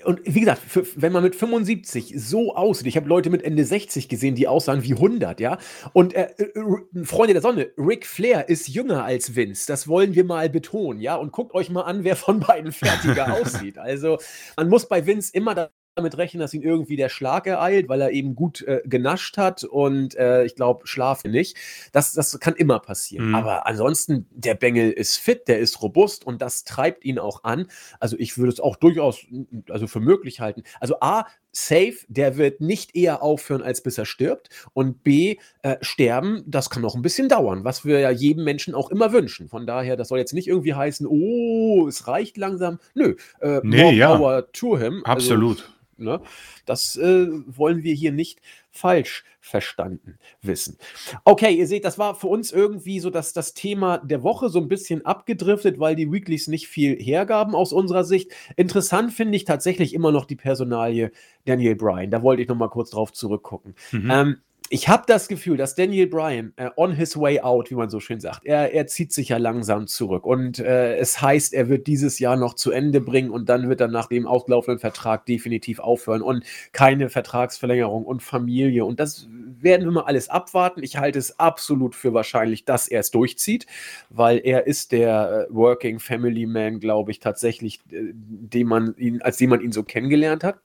und wie gesagt, für, wenn man mit 75 so aussieht, ich habe Leute mit Ende 60 gesehen, die aussahen wie 100, ja. Und äh, äh, Freunde der Sonne, Ric Flair ist jünger als Vince. Das wollen wir mal betonen, ja. Und guckt euch mal an, wer von beiden fertiger aussieht. Also, man muss bei Vince immer damit rechnen, dass ihn irgendwie der Schlag ereilt, weil er eben gut äh, genascht hat und äh, ich glaube, schlafe nicht. Das, das kann immer passieren. Mhm. Aber ansonsten, der Bengel ist fit, der ist robust und das treibt ihn auch an. Also ich würde es auch durchaus also für möglich halten. Also A, safe, der wird nicht eher aufhören, als bis er stirbt. Und B, äh, sterben, das kann noch ein bisschen dauern, was wir ja jedem Menschen auch immer wünschen. Von daher, das soll jetzt nicht irgendwie heißen, oh, es reicht langsam. Nö, äh, nee, more ja. power to him. Also Absolut. Also, Ne? Das äh, wollen wir hier nicht falsch verstanden wissen. Okay, ihr seht, das war für uns irgendwie so dass das Thema der Woche so ein bisschen abgedriftet, weil die Weeklies nicht viel hergaben aus unserer Sicht. Interessant finde ich tatsächlich immer noch die Personalie Daniel Bryan. Da wollte ich noch mal kurz drauf zurückgucken. Mhm. Ähm, ich habe das Gefühl, dass Daniel Bryan äh, on his way out, wie man so schön sagt, er, er zieht sich ja langsam zurück. Und äh, es heißt, er wird dieses Jahr noch zu Ende bringen und dann wird er nach dem auslaufenden Vertrag definitiv aufhören und keine Vertragsverlängerung und Familie. Und das werden wir mal alles abwarten. Ich halte es absolut für wahrscheinlich, dass er es durchzieht, weil er ist der äh, Working Family Man, glaube ich, tatsächlich, äh, den man ihn, als den man ihn so kennengelernt hat.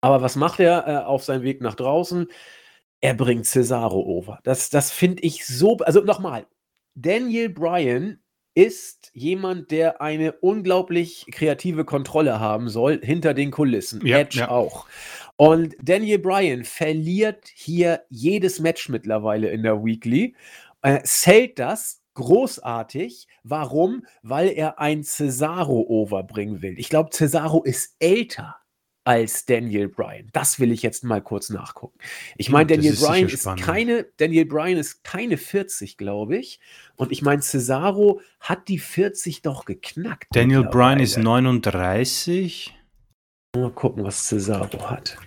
Aber was macht er äh, auf seinem Weg nach draußen? Er bringt Cesaro over. Das, das finde ich so. Also nochmal, Daniel Bryan ist jemand, der eine unglaublich kreative Kontrolle haben soll hinter den Kulissen. Ja, Edge ja. auch. Und Daniel Bryan verliert hier jedes Match mittlerweile in der Weekly. Äh, zählt das großartig. Warum? Weil er ein Cesaro overbringen will. Ich glaube, Cesaro ist älter als Daniel Bryan. Das will ich jetzt mal kurz nachgucken. Ich meine, Daniel Bryan ist keine, Daniel Bryan ist keine 40, glaube ich. Und ich meine, Cesaro hat die 40 doch geknackt. Daniel Bryan ist 39. Mal gucken, was Cesaro hat.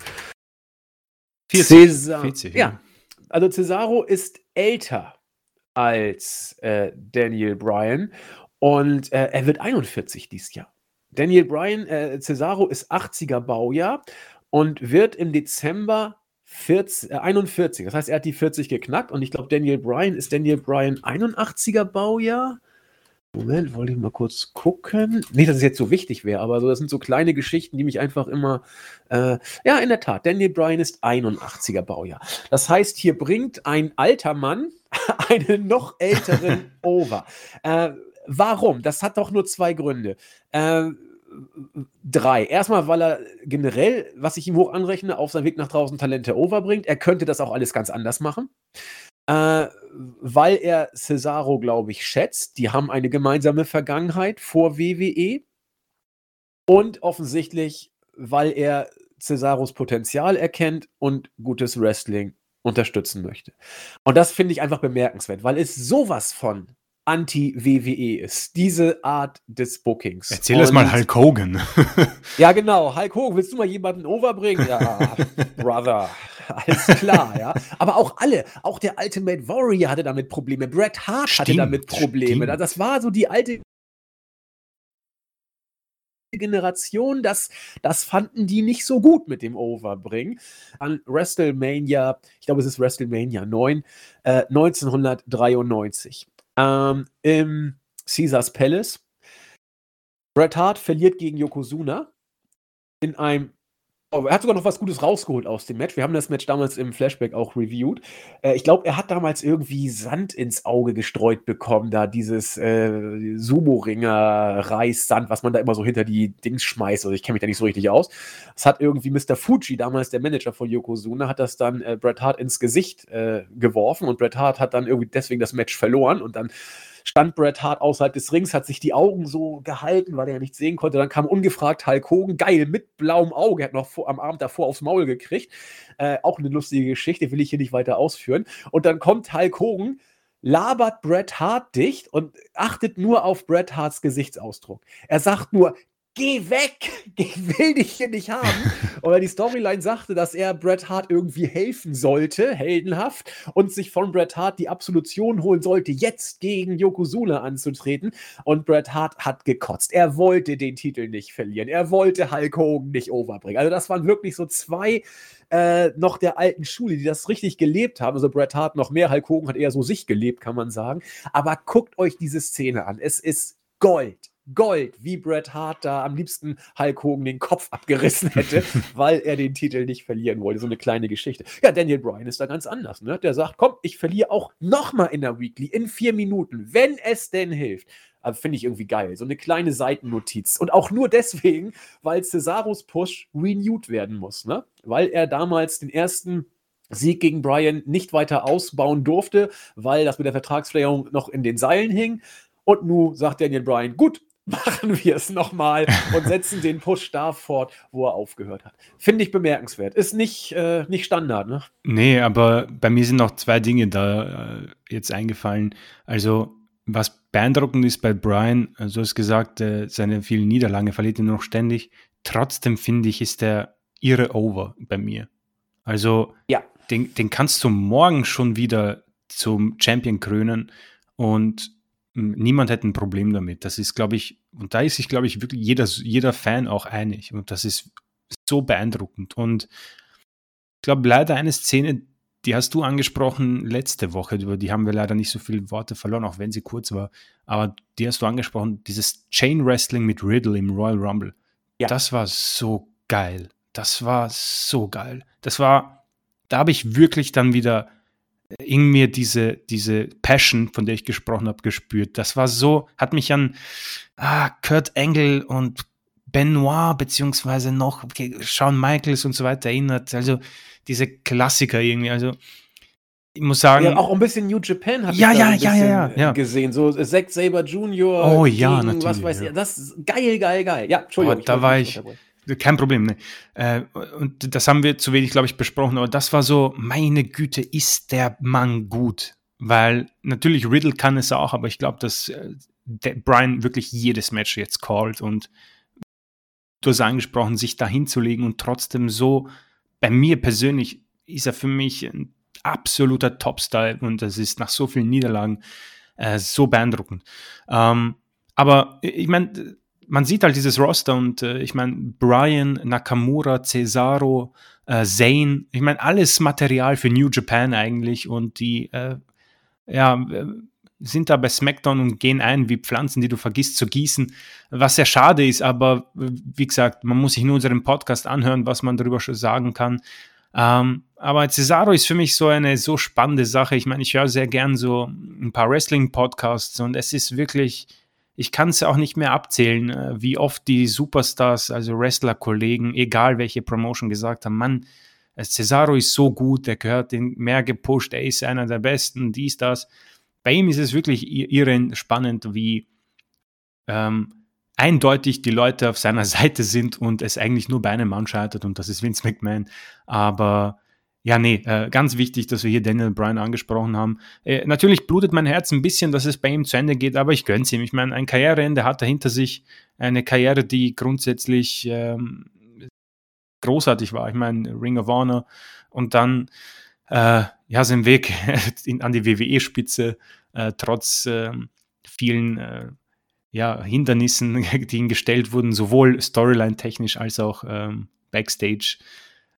40. Cesar 40 ja. ja. Also Cesaro ist älter als äh, Daniel Bryan und äh, er wird 41 dieses Jahr. Daniel Bryan, äh, Cesaro ist 80er Baujahr und wird im Dezember 40, äh, 41. Das heißt, er hat die 40 geknackt und ich glaube, Daniel Bryan ist Daniel Bryan 81er Baujahr. Moment, wollte ich mal kurz gucken. Nicht, dass es jetzt so wichtig wäre, aber so, das sind so kleine Geschichten, die mich einfach immer. Äh, ja, in der Tat, Daniel Bryan ist 81er Baujahr. Das heißt, hier bringt ein alter Mann einen noch älteren over. Äh, warum? Das hat doch nur zwei Gründe. Äh, drei. Erstmal, weil er generell, was ich ihm hoch anrechne, auf seinem Weg nach draußen Talente overbringt. Er könnte das auch alles ganz anders machen. Äh, weil er Cesaro, glaube ich, schätzt. Die haben eine gemeinsame Vergangenheit vor WWE. Und offensichtlich, weil er Cesaros Potenzial erkennt und gutes Wrestling unterstützen möchte. Und das finde ich einfach bemerkenswert, weil es sowas von Anti-WWE ist. Diese Art des Bookings. Erzähl das mal Hulk Hogan. ja, genau. Hulk Hogan, willst du mal jemanden overbringen? Ja, Brother. Alles klar, ja. Aber auch alle, auch der Ultimate Warrior hatte damit Probleme. Bret Hart stimmt, hatte damit Probleme. Stimmt. Das war so die alte Generation, das, das fanden die nicht so gut mit dem Overbring. An WrestleMania, ich glaube, es ist WrestleMania 9, äh, 1993 ähm, im Caesars Palace. Bret Hart verliert gegen Yokozuna in einem er hat sogar noch was Gutes rausgeholt aus dem Match. Wir haben das Match damals im Flashback auch reviewed. Äh, ich glaube, er hat damals irgendwie Sand ins Auge gestreut bekommen, da dieses äh, Sumo-Ringer-Reissand, was man da immer so hinter die Dings schmeißt. Also ich kenne mich da nicht so richtig aus. Das hat irgendwie Mr. Fuji, damals der Manager von Yokozuna, hat das dann äh, Bret Hart ins Gesicht äh, geworfen und Bret Hart hat dann irgendwie deswegen das Match verloren und dann stand Bret Hart außerhalb des Rings, hat sich die Augen so gehalten, weil er nichts sehen konnte. Dann kam ungefragt Hulk Hogan, geil, mit blauem Auge, hat noch vor, am Abend davor aufs Maul gekriegt. Äh, auch eine lustige Geschichte, will ich hier nicht weiter ausführen. Und dann kommt Hulk Hogan, labert Bret Hart dicht und achtet nur auf Bret Harts Gesichtsausdruck. Er sagt nur, geh weg, ich will dich hier nicht haben. Oder die Storyline sagte, dass er Bret Hart irgendwie helfen sollte, heldenhaft, und sich von Bret Hart die Absolution holen sollte, jetzt gegen Yokozuna anzutreten. Und Bret Hart hat gekotzt. Er wollte den Titel nicht verlieren. Er wollte Hulk Hogan nicht overbringen. Also das waren wirklich so zwei äh, noch der alten Schule, die das richtig gelebt haben. Also Bret Hart noch mehr, Hulk Hogan hat eher so sich gelebt, kann man sagen. Aber guckt euch diese Szene an. Es ist Gold. Gold, wie Bret Hart da am liebsten Hulk Hogan den Kopf abgerissen hätte, weil er den Titel nicht verlieren wollte. So eine kleine Geschichte. Ja, Daniel Bryan ist da ganz anders. Ne? Der sagt, komm, ich verliere auch nochmal in der Weekly in vier Minuten, wenn es denn hilft. Aber finde ich irgendwie geil. So eine kleine Seitennotiz. Und auch nur deswegen, weil Cesaros Push renewed werden muss. Ne? Weil er damals den ersten Sieg gegen Bryan nicht weiter ausbauen durfte, weil das mit der Vertragsverlängerung noch in den Seilen hing. Und nun sagt Daniel Bryan, gut, machen wir es nochmal und setzen den Push da fort, wo er aufgehört hat. Finde ich bemerkenswert. Ist nicht, äh, nicht Standard, ne? Nee, aber bei mir sind noch zwei Dinge da äh, jetzt eingefallen. Also, was beeindruckend ist bei Brian, also hast gesagt, äh, seine vielen Niederlagen verliert er noch ständig. Trotzdem finde ich, ist der irre over bei mir. Also, ja. den, den kannst du morgen schon wieder zum Champion krönen und niemand hätte ein Problem damit. Das ist, glaube ich, und da ist sich, glaube ich, wirklich jeder, jeder Fan auch einig. Und das ist so beeindruckend. Und ich glaube, leider eine Szene, die hast du angesprochen letzte Woche, über die haben wir leider nicht so viele Worte verloren, auch wenn sie kurz war. Aber die hast du angesprochen, dieses Chain Wrestling mit Riddle im Royal Rumble. Ja. Das war so geil. Das war so geil. Das war, da habe ich wirklich dann wieder in mir diese, diese Passion, von der ich gesprochen habe, gespürt. Das war so, hat mich an ah, Kurt Engel und Benoit, beziehungsweise noch okay, Shawn Michaels und so weiter erinnert. Also diese Klassiker irgendwie. Also ich muss sagen. Ja, auch ein bisschen New Japan habe ja, ich ja, ja, ja, ja, gesehen. So Zack Saber Jr. Oh ja, natürlich. Was weiß ich. Das ist geil, geil, geil. Ja, Entschuldigung. Oh, da war ich. Kein Problem, ne. Äh, und das haben wir zu wenig, glaube ich, besprochen, aber das war so, meine Güte, ist der Mann gut. Weil natürlich Riddle kann es auch, aber ich glaube, dass äh, Brian wirklich jedes Match jetzt callt und du hast angesprochen, sich da hinzulegen und trotzdem so, bei mir persönlich ist er für mich ein absoluter Topstyle und das ist nach so vielen Niederlagen äh, so beeindruckend. Ähm, aber ich meine, man sieht halt dieses Roster und äh, ich meine, Brian, Nakamura, Cesaro, äh, Zane, ich meine, alles Material für New Japan eigentlich und die, äh, ja, äh, sind da bei SmackDown und gehen ein wie Pflanzen, die du vergisst zu gießen, was sehr schade ist, aber wie gesagt, man muss sich nur unseren Podcast anhören, was man darüber schon sagen kann. Ähm, aber Cesaro ist für mich so eine so spannende Sache. Ich meine, ich höre sehr gern so ein paar Wrestling-Podcasts und es ist wirklich, ich kann es auch nicht mehr abzählen, äh, wie oft die Superstars, also Wrestler-Kollegen, egal welche Promotion, gesagt haben, Mann, äh, Cesaro ist so gut, der gehört den mehr gepusht, er ist einer der Besten, dies, das. Bei ihm ist es wirklich irre spannend, wie ähm, eindeutig die Leute auf seiner Seite sind und es eigentlich nur bei einem Mann scheitert und das ist Vince McMahon. Aber ja, nee, äh, ganz wichtig, dass wir hier Daniel Bryan angesprochen haben. Äh, natürlich blutet mein Herz ein bisschen, dass es bei ihm zu Ende geht, aber ich gönn's ihm. Ich meine, ein Karriereende hat er hinter sich, eine Karriere, die grundsätzlich ähm, großartig war. Ich meine, Ring of Honor und dann äh, ja sein Weg an die WWE-Spitze, äh, trotz ähm, vielen äh, ja, Hindernissen, die ihm gestellt wurden, sowohl Storyline-technisch als auch ähm, Backstage.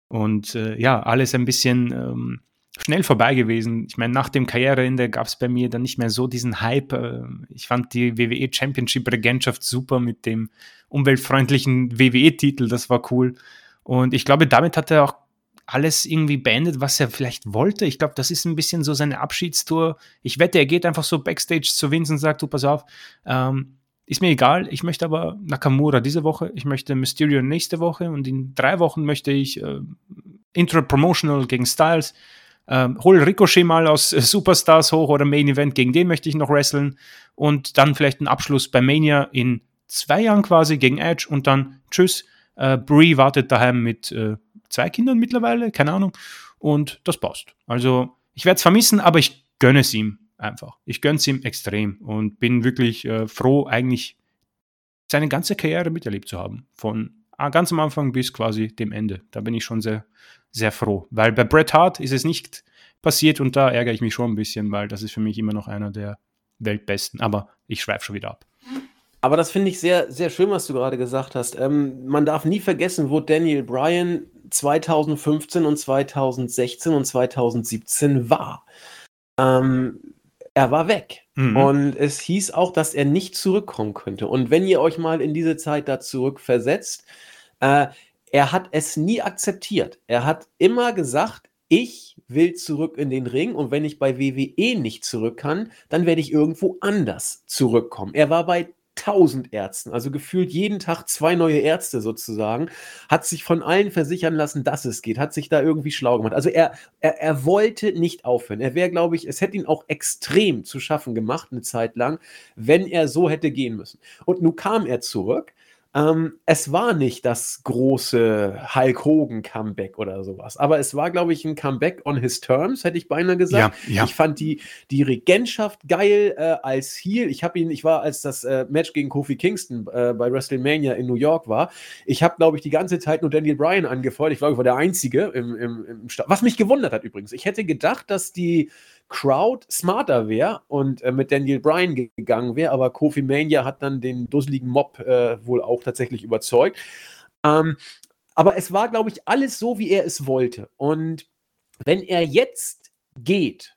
Und äh, ja, alles ein bisschen ähm, schnell vorbei gewesen. Ich meine, nach dem Karriereende gab es bei mir dann nicht mehr so diesen Hype. Äh, ich fand die WWE Championship Regentschaft super mit dem umweltfreundlichen WWE-Titel, das war cool. Und ich glaube, damit hat er auch alles irgendwie beendet, was er vielleicht wollte. Ich glaube, das ist ein bisschen so seine Abschiedstour. Ich wette, er geht einfach so backstage zu Vince und sagt, du, pass auf, ähm, ist mir egal, ich möchte aber Nakamura diese Woche, ich möchte Mysterio nächste Woche und in drei Wochen möchte ich äh, Intra-Promotional gegen Styles. Äh, hol Ricochet mal aus äh, Superstars hoch oder Main Event, gegen den möchte ich noch wresteln und dann vielleicht einen Abschluss bei Mania in zwei Jahren quasi gegen Edge und dann tschüss. Äh, Brie wartet daheim mit äh, zwei Kindern mittlerweile, keine Ahnung, und das passt. Also ich werde es vermissen, aber ich gönne es ihm einfach. Ich gönne es ihm extrem und bin wirklich äh, froh, eigentlich seine ganze Karriere miterlebt zu haben. Von ganz am Anfang bis quasi dem Ende. Da bin ich schon sehr, sehr froh. Weil bei Bret Hart ist es nicht passiert und da ärgere ich mich schon ein bisschen, weil das ist für mich immer noch einer der Weltbesten. Aber ich schweife schon wieder ab. Aber das finde ich sehr, sehr schön, was du gerade gesagt hast. Ähm, man darf nie vergessen, wo Daniel Bryan 2015 und 2016 und 2017 war. Ähm, er war weg. Mhm. Und es hieß auch, dass er nicht zurückkommen könnte. Und wenn ihr euch mal in diese Zeit da zurückversetzt, äh, er hat es nie akzeptiert. Er hat immer gesagt, ich will zurück in den Ring und wenn ich bei WWE nicht zurück kann, dann werde ich irgendwo anders zurückkommen. Er war bei tausend Ärzten, also gefühlt jeden Tag zwei neue Ärzte sozusagen, hat sich von allen versichern lassen, dass es geht, hat sich da irgendwie schlau gemacht. Also er, er, er wollte nicht aufhören. Er wäre, glaube ich, es hätte ihn auch extrem zu schaffen gemacht, eine Zeit lang, wenn er so hätte gehen müssen. Und nun kam er zurück ähm, es war nicht das große Hulk Hogan Comeback oder sowas, aber es war, glaube ich, ein Comeback on his terms, hätte ich beinahe gesagt. Ja, ja. Ich fand die, die Regentschaft geil äh, als Heel. Ich habe ihn, ich war, als das äh, Match gegen Kofi Kingston äh, bei WrestleMania in New York war, ich habe, glaube ich, die ganze Zeit nur Daniel Bryan angefeuert. Ich glaube, ich war der Einzige im, im, im Start. Was mich gewundert hat übrigens. Ich hätte gedacht, dass die Crowd smarter wäre und äh, mit Daniel Bryan gegangen wäre, aber Kofi Mania hat dann den dusseligen Mob äh, wohl auch tatsächlich überzeugt. Ähm, aber es war, glaube ich, alles so, wie er es wollte. Und wenn er jetzt geht,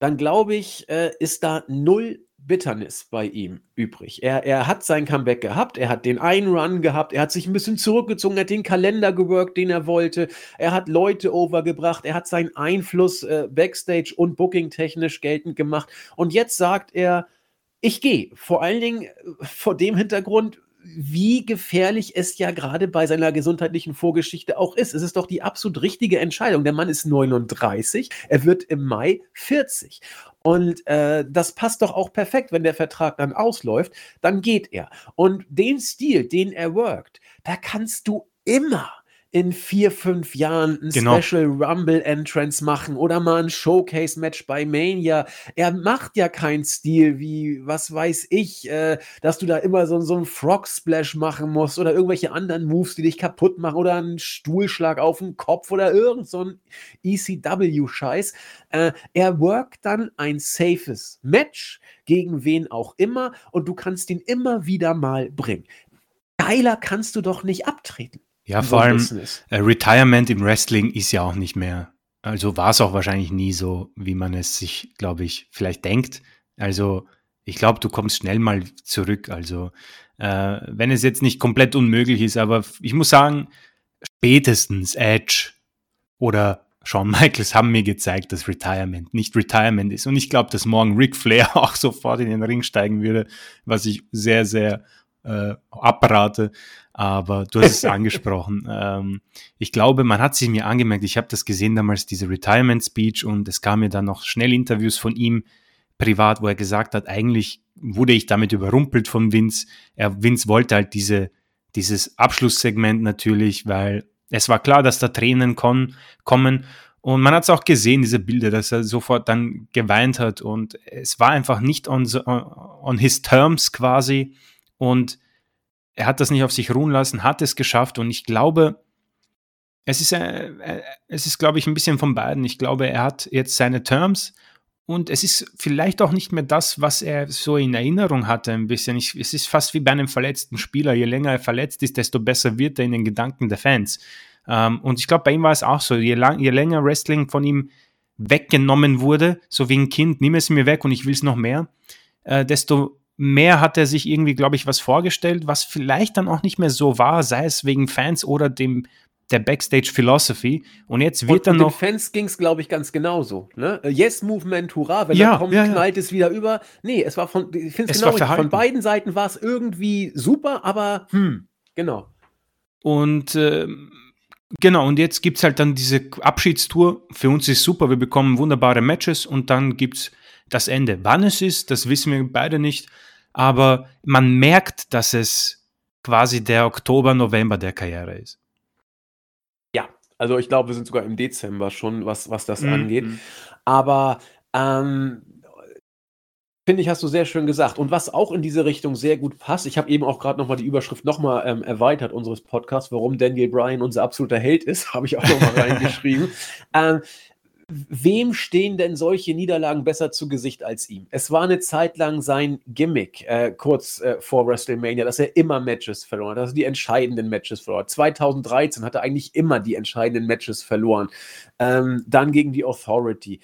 dann glaube ich, äh, ist da null Bitternis bei ihm übrig. Er, er hat sein Comeback gehabt, er hat den einen Run gehabt, er hat sich ein bisschen zurückgezogen, er hat den Kalender geworkt, den er wollte, er hat Leute overgebracht, er hat seinen Einfluss äh, backstage und booking-technisch geltend gemacht und jetzt sagt er, ich gehe. Vor allen Dingen äh, vor dem Hintergrund, wie gefährlich es ja gerade bei seiner gesundheitlichen Vorgeschichte auch ist. Es ist doch die absolut richtige Entscheidung. Der Mann ist 39, er wird im Mai 40. Und äh, das passt doch auch perfekt, wenn der Vertrag dann ausläuft, dann geht er. Und den Stil, den er workt, da kannst du immer in vier, fünf Jahren ein genau. Special Rumble Entrance machen oder mal ein Showcase Match bei Mania. Er macht ja keinen Stil wie, was weiß ich, äh, dass du da immer so, so einen Frog Splash machen musst oder irgendwelche anderen Moves, die dich kaputt machen oder einen Stuhlschlag auf den Kopf oder irgend so ein ECW-Scheiß. Äh, er workt dann ein safes Match gegen wen auch immer und du kannst ihn immer wieder mal bringen. Geiler kannst du doch nicht abtreten. Ja, vor allem äh, Retirement im Wrestling ist ja auch nicht mehr, also war es auch wahrscheinlich nie so, wie man es sich, glaube ich, vielleicht denkt. Also ich glaube, du kommst schnell mal zurück. Also äh, wenn es jetzt nicht komplett unmöglich ist, aber ich muss sagen, spätestens Edge oder Shawn Michaels haben mir gezeigt, dass Retirement nicht Retirement ist. Und ich glaube, dass morgen Ric Flair auch sofort in den Ring steigen würde, was ich sehr, sehr äh, abrate. Aber du hast es angesprochen. Ähm, ich glaube, man hat sich mir angemerkt, ich habe das gesehen damals, diese Retirement Speech und es kam mir dann noch schnell Interviews von ihm privat, wo er gesagt hat, eigentlich wurde ich damit überrumpelt von Vince. Er, Vince wollte halt diese, dieses Abschlusssegment natürlich, weil es war klar, dass da Tränen kon, kommen. Und man hat es auch gesehen, diese Bilder, dass er sofort dann geweint hat. Und es war einfach nicht on, on his terms quasi. Und er hat das nicht auf sich ruhen lassen, hat es geschafft und ich glaube, es ist, äh, äh, es ist, glaube ich, ein bisschen von beiden. Ich glaube, er hat jetzt seine Terms und es ist vielleicht auch nicht mehr das, was er so in Erinnerung hatte, ein bisschen. Ich, es ist fast wie bei einem verletzten Spieler. Je länger er verletzt ist, desto besser wird er in den Gedanken der Fans. Ähm, und ich glaube, bei ihm war es auch so. Je, lang, je länger Wrestling von ihm weggenommen wurde, so wie ein Kind, nimm es mir weg und ich will es noch mehr, äh, desto mehr hat er sich irgendwie, glaube ich, was vorgestellt, was vielleicht dann auch nicht mehr so war, sei es wegen Fans oder dem der Backstage Philosophy. Und jetzt wird und, dann und noch. Den Fans ging es, glaube ich, ganz genauso. Ne? Yes Movement, hurra, wenn ja, er kommt, ja, ja. knallt es wieder über. Nee, es war von, ich finde es genau von beiden Seiten war es irgendwie super, aber hm, genau. Und äh, genau, und jetzt gibt es halt dann diese Abschiedstour. Für uns ist super, wir bekommen wunderbare Matches und dann gibt es das Ende. Wann es ist, das wissen wir beide nicht, aber man merkt, dass es quasi der Oktober, November der Karriere ist. Ja, also ich glaube, wir sind sogar im Dezember schon, was, was das mhm. angeht. Aber ähm, Finde ich, hast du sehr schön gesagt. Und was auch in diese Richtung sehr gut passt, ich habe eben auch gerade nochmal die Überschrift nochmal ähm, erweitert unseres Podcasts, warum Daniel Bryan unser absoluter Held ist, habe ich auch nochmal reingeschrieben. Ähm, wem stehen denn solche Niederlagen besser zu Gesicht als ihm? Es war eine Zeit lang sein Gimmick, äh, kurz äh, vor WrestleMania, dass er immer Matches verloren hat, dass er die entscheidenden Matches verloren 2013 hat er eigentlich immer die entscheidenden Matches verloren. Ähm, dann gegen die Authority.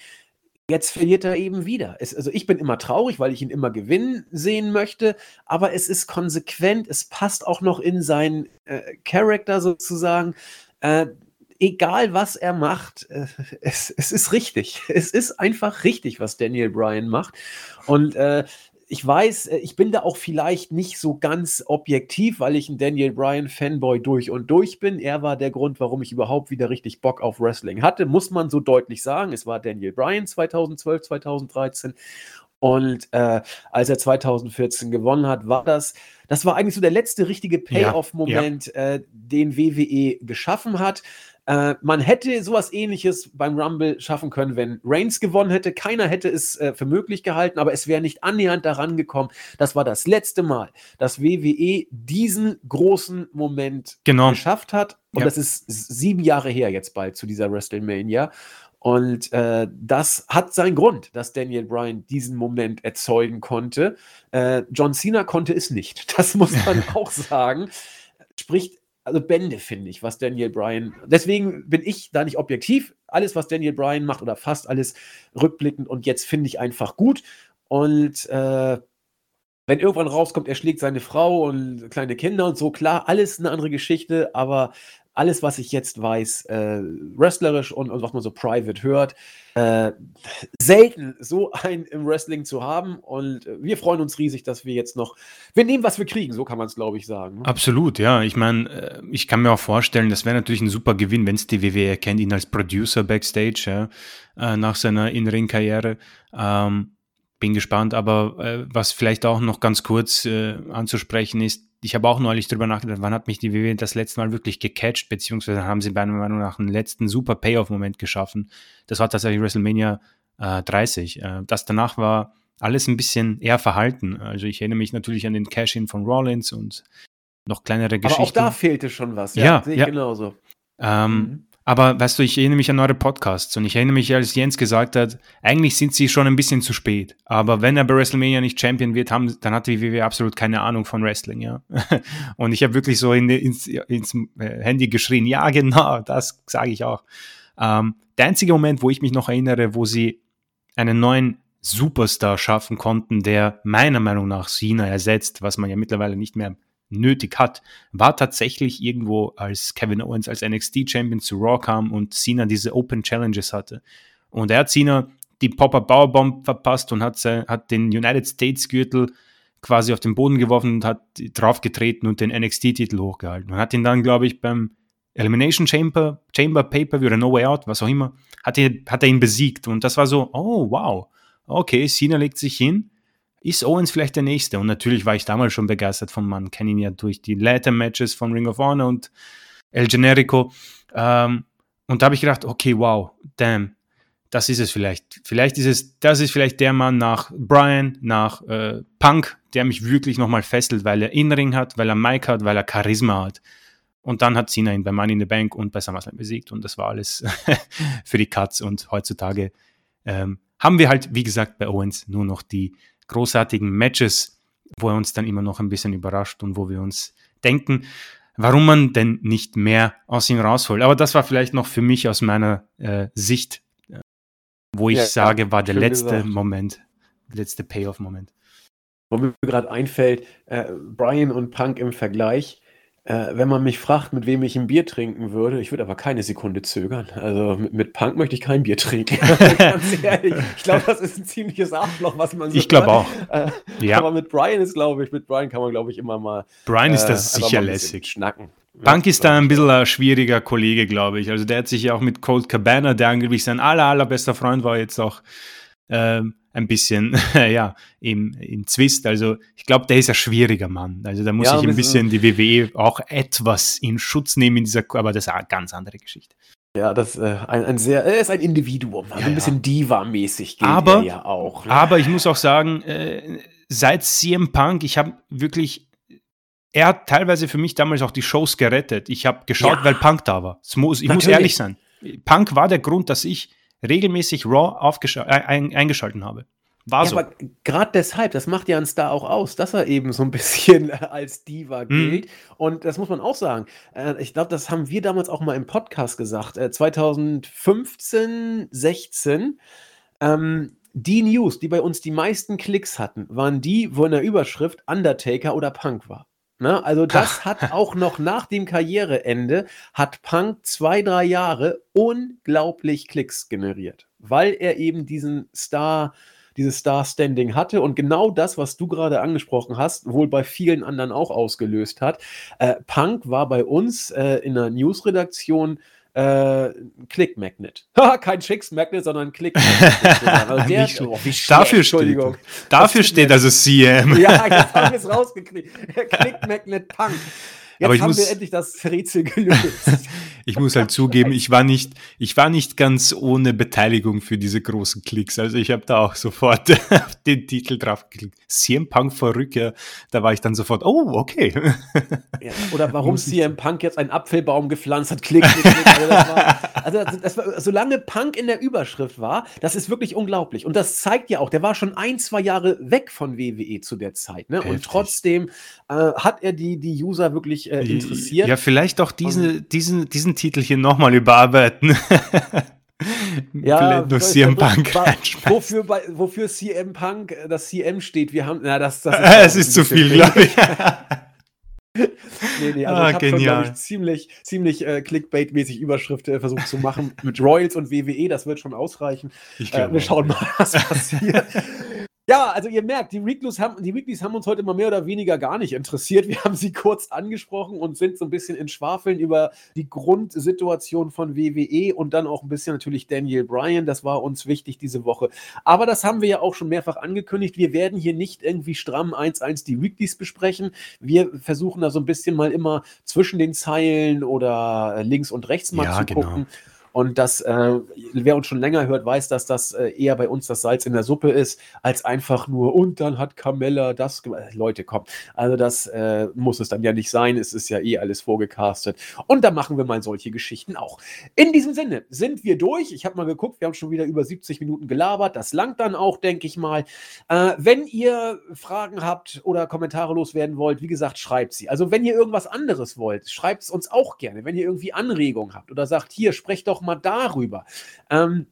Jetzt verliert er eben wieder. Es, also ich bin immer traurig, weil ich ihn immer gewinnen sehen möchte, aber es ist konsequent, es passt auch noch in seinen äh, Charakter sozusagen. Äh, egal was er macht, äh, es, es, ist richtig. Es ist einfach richtig, was Daniel Bryan macht. Und äh, ich weiß, äh, ich bin da auch vielleicht nicht so ganz objektiv, weil ich ein Daniel Bryan Fanboy durch und durch bin. Er war der Grund, warum ich überhaupt wieder richtig Bock auf Wrestling hatte, muss man so deutlich sagen. Es war Daniel Bryan 2012, 2013. Und äh, als er 2014 gewonnen hat, war das, das war eigentlich so der letzte richtige Payoff-Moment, ja, ja. äh, den WWE geschaffen hat. Äh, man hätte sowas ähnliches beim Rumble schaffen können, wenn Reigns gewonnen hätte. Keiner hätte es äh, für möglich gehalten, aber es wäre nicht annähernd daran gekommen. Das war das letzte Mal, dass WWE diesen großen Moment genau. geschafft hat. Und ja. das ist sieben Jahre her jetzt bald zu dieser WrestleMania. Und äh, das hat seinen Grund, dass Daniel Bryan diesen Moment erzeugen konnte. Äh, John Cena konnte es nicht. Das muss man auch sagen. Spricht also Bände, finde ich, was Daniel Bryan. Deswegen bin ich da nicht objektiv. Alles, was Daniel Bryan macht, oder fast alles rückblickend und jetzt finde ich einfach gut. Und äh, wenn irgendwann rauskommt, er schlägt seine Frau und kleine Kinder und so, klar, alles eine andere Geschichte, aber alles, was ich jetzt weiß, äh, wrestlerisch und, und, was man so private hört, äh, selten so ein im Wrestling zu haben. Und äh, wir freuen uns riesig, dass wir jetzt noch, wir nehmen, was wir kriegen, so kann man es, glaube ich, sagen. Ne? Absolut, ja. Ich meine, äh, ich kann mir auch vorstellen, das wäre natürlich ein super Gewinn, wenn es die WWE erkennt, ihn als Producer backstage, ja, äh, nach seiner In-Ring-Karriere. Ähm, bin gespannt, aber was vielleicht auch noch ganz kurz anzusprechen ist, ich habe auch neulich drüber nachgedacht, wann hat mich die WWE das letzte Mal wirklich gecatcht, beziehungsweise haben sie meiner Meinung nach einen letzten super Payoff-Moment geschaffen. Das war tatsächlich WrestleMania äh, 30. Äh, das danach war alles ein bisschen eher verhalten. Also ich erinnere mich natürlich an den Cash-In von Rollins und noch kleinere Geschichten. Aber auch da fehlte schon was, ja, ja sehe ich ja. genauso. Ähm, mhm. Aber weißt du, ich erinnere mich an eure Podcasts und ich erinnere mich, als Jens gesagt hat, eigentlich sind sie schon ein bisschen zu spät. Aber wenn er bei WrestleMania nicht Champion wird, haben, dann hat die WWE absolut keine Ahnung von Wrestling, ja. Und ich habe wirklich so in, ins, ins, äh, Handy geschrien, ja, genau, das sage ich auch. Ähm, der einzige Moment, wo ich mich noch erinnere, wo sie einen neuen Superstar schaffen konnten, der meiner Meinung nach Cena ersetzt, was man ja mittlerweile nicht mehr nötig hat, war tatsächlich irgendwo, als Kevin Owens als NXT-Champion zu Raw kam und Cena diese Open Challenges hatte. Und er hat Cena die Popper Powerbomb verpasst und hat, hat den United States Gürtel quasi auf den Boden geworfen und hat draufgetreten und den NXT-Titel hochgehalten. Und hat ihn dann, glaube ich, beim Elimination Chamber, Chamber Pay-Per-View oder No Way Out, was auch immer, hat er, hat er ihn besiegt. Und das war so, oh wow, okay, Cena legt sich hin ist Owens vielleicht der Nächste? Und natürlich war ich damals schon begeistert vom Mann, kenne ihn ja durch die Later-Matches von Ring of Honor und El Generico. Ähm, und da habe ich gedacht, okay, wow, damn, das ist es vielleicht. Vielleicht ist es, das ist vielleicht der Mann nach Brian, nach äh, Punk, der mich wirklich nochmal fesselt, weil er Innering hat, weil er Mike hat, weil er Charisma hat. Und dann hat Cena ihn bei Money in the Bank und bei SummerSlam besiegt und das war alles für die Cuts. Und heutzutage ähm, haben wir halt, wie gesagt, bei Owens nur noch die großartigen Matches, wo er uns dann immer noch ein bisschen überrascht und wo wir uns denken, warum man denn nicht mehr aus ihm rausholt. Aber das war vielleicht noch für mich aus meiner äh, Sicht, äh, wo ich ja, sage, war der letzte gesagt. Moment, der letzte Payoff-Moment. Wo mir gerade einfällt, äh, Brian und Punk im Vergleich, äh, wenn man mich fragt, mit wem ich ein Bier trinken würde, ich würde aber keine Sekunde zögern. Also mit, mit Punk möchte ich kein Bier trinken. Ganz ehrlich. Ich glaube, das ist ein ziemliches Arschloch, was man so Ich glaube auch. Äh, ja. Aber mit Brian ist, glaube ich, mit Brian kann man, glaube ich, immer mal. Brian ist das äh, sicher lässig. Schnacken. Punk ja, ist da ein bisschen ein schwieriger Kollege, glaube ich. Also der hat sich ja auch mit Colt Cabana, der angeblich sein aller, allerbester Freund war, jetzt auch ähm, ein bisschen, ja, im, im Zwist. Also ich glaube, der ist ein schwieriger Mann. Also da muss ja, ich ein bisschen die WWE auch etwas in Schutz nehmen in dieser, aber das ist eine ganz andere Geschichte. Ja, das äh, ein, ein sehr, er ist ein Individuum, also ja, ein bisschen ja. Diva-mäßig geht aber, er ja auch. Ne? Aber ich muss auch sagen, äh, seit CM Punk, ich habe wirklich, er hat teilweise für mich damals auch die Shows gerettet. Ich habe geschaut, ja. weil Punk da war. Muss, ich Natürlich. muss ehrlich sein. Punk war der Grund, dass ich regelmäßig Raw äh, ein, eingeschalten habe. War ja, so. aber gerade deshalb, das macht ja ein Star auch aus, dass er eben so ein bisschen als Diva mhm. gilt. Mhm. Und das muss man auch sagen. Äh, ich glaube, das haben wir damals auch mal im Podcast gesagt. Äh, 2015, 16. Ähm, die News, die bei uns die meisten Klicks hatten, waren die, wo in der Überschrift Undertaker oder Punk war. Ne? Also das hat auch noch nach dem Karriereende, hat Punk zwei, drei Jahre unglaublich Klicks generiert, weil er eben diesen Star, dieses Star-Standing hatte und genau das, was du gerade angesprochen hast, wohl bei vielen anderen auch ausgelöst hat. Äh, Punk war bei uns äh, in der Newsredaktion äh, Click Magnet. Kein Chicks Magnet, sondern Click Magnet. Also der, oh, dafür steht, dafür steht also CM. ja, jetzt haben wir es rausgekriegt. Click Magnet Punk. Jetzt haben muss, wir endlich das Rätsel gelöst. Ich muss halt zugeben, ich war nicht, ich war nicht ganz ohne Beteiligung für diese großen Klicks. Also ich habe da auch sofort auf den Titel drauf geklickt. CM Punk vor Rückkehr, da war ich dann sofort, oh, okay. Ja, oder warum CM Punk jetzt einen Apfelbaum gepflanzt hat, klick, klick, klick. Also, das war, also das war, solange Punk in der Überschrift war, das ist wirklich unglaublich. Und das zeigt ja auch, der war schon ein, zwei Jahre weg von WWE zu der Zeit. Ne? Und trotzdem äh, hat er die, die User wirklich äh, interessiert. Ja, vielleicht auch diese, diesen, diesen Titel hier nochmal überarbeiten. ja, durch CM Punk. Wofür, wofür CM Punk äh, das CM steht, wir haben, na, das, das ist, es ist zu viel, glaube ich. nee, nee, also ah, ich habe schon, glaube ich, ziemlich, ziemlich äh, Clickbait-mäßig Überschrift äh, versucht zu machen mit Royals und WWE, das wird schon ausreichen. Äh, wir schauen mal, was passiert. Ja, also ihr merkt, die Weeklies, haben, die Weeklies haben uns heute mal mehr oder weniger gar nicht interessiert. Wir haben sie kurz angesprochen und sind so ein bisschen in Schwafeln über die Grundsituation von WWE und dann auch ein bisschen natürlich Daniel Bryan. Das war uns wichtig diese Woche. Aber das haben wir ja auch schon mehrfach angekündigt. Wir werden hier nicht irgendwie stramm 1-1 die Weeklies besprechen. Wir versuchen da so ein bisschen mal immer zwischen den Zeilen oder links und rechts mal ja, zu genau. Und das, äh, wer uns schon länger hört, weiß, dass das äh, eher bei uns das Salz in der Suppe ist, als einfach nur, und dann hat Carmella das gemacht. Äh, Leute, komm. Also das äh, muss es dann ja nicht sein. Es ist ja eh alles vorgecastet. Und da machen wir mal solche Geschichten auch. In diesem Sinne sind wir durch. Ich habe mal geguckt, wir haben schon wieder über 70 Minuten gelabert. Das langt dann auch, denke ich mal. Äh, wenn ihr Fragen habt oder Kommentare loswerden wollt, wie gesagt, schreibt sie. Also wenn ihr irgendwas anderes wollt, schreibt es uns auch gerne. Wenn ihr irgendwie Anregungen habt oder sagt, hier, sprecht doch mal darüber. Ähm,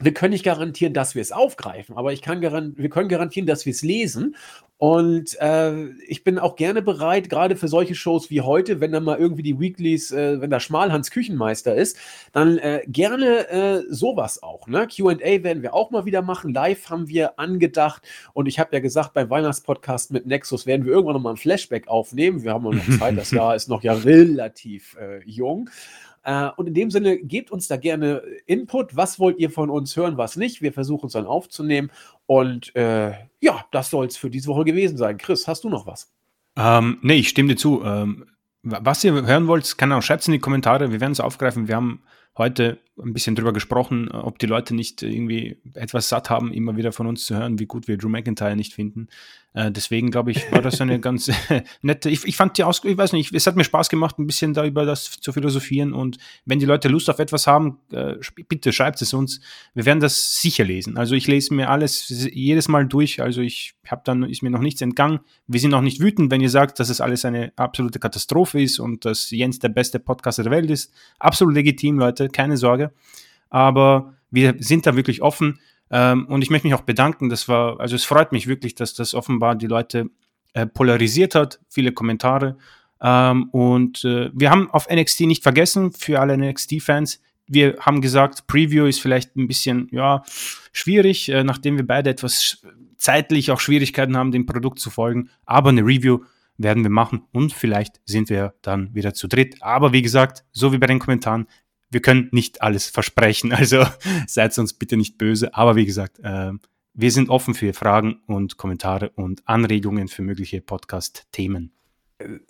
wir können nicht garantieren, dass wir es aufgreifen, aber ich kann wir können garantieren, dass wir es lesen. Und äh, ich bin auch gerne bereit, gerade für solche Shows wie heute, wenn dann mal irgendwie die Weeklies, äh, wenn da Schmalhans Küchenmeister ist, dann äh, gerne äh, sowas auch. Ne? QA werden wir auch mal wieder machen. Live haben wir angedacht. Und ich habe ja gesagt, beim Weihnachtspodcast mit Nexus werden wir irgendwann nochmal ein Flashback aufnehmen. Wir haben noch Zeit, das Jahr ist noch ja relativ äh, jung. Äh, und in dem Sinne, gebt uns da gerne Input. Was wollt ihr von uns hören, was nicht? Wir versuchen es dann aufzunehmen. Und äh, ja, das soll es für diese Woche gewesen sein. Chris, hast du noch was? Ähm, nee, ich stimme dir zu. Ähm, was ihr hören wollt, kann auch schreibt es in die Kommentare. Wir werden es aufgreifen. Wir haben heute ein bisschen drüber gesprochen, ob die Leute nicht irgendwie etwas satt haben, immer wieder von uns zu hören, wie gut wir Drew McIntyre nicht finden. Äh, deswegen glaube ich, war das eine ganz nette. Ich, ich fand die Aus, ich weiß nicht, es hat mir Spaß gemacht, ein bisschen da über das zu philosophieren. Und wenn die Leute Lust auf etwas haben, äh, bitte schreibt es uns. Wir werden das sicher lesen. Also ich lese mir alles jedes Mal durch. Also ich habe dann ist mir noch nichts entgangen. Wir sind auch nicht wütend, wenn ihr sagt, dass es alles eine absolute Katastrophe ist und dass Jens der beste Podcaster der Welt ist. Absolut legitim, Leute, keine Sorge. Aber wir sind da wirklich offen ähm, und ich möchte mich auch bedanken. Das war, also es freut mich wirklich, dass das offenbar die Leute äh, polarisiert hat. Viele Kommentare. Ähm, und äh, wir haben auf NXT nicht vergessen, für alle NXT-Fans. Wir haben gesagt, Preview ist vielleicht ein bisschen ja, schwierig, äh, nachdem wir beide etwas zeitlich auch Schwierigkeiten haben, dem Produkt zu folgen. Aber eine Review werden wir machen und vielleicht sind wir dann wieder zu dritt. Aber wie gesagt, so wie bei den Kommentaren, wir können nicht alles versprechen, also seid uns bitte nicht böse. Aber wie gesagt, äh, wir sind offen für Fragen und Kommentare und Anregungen für mögliche Podcast-Themen.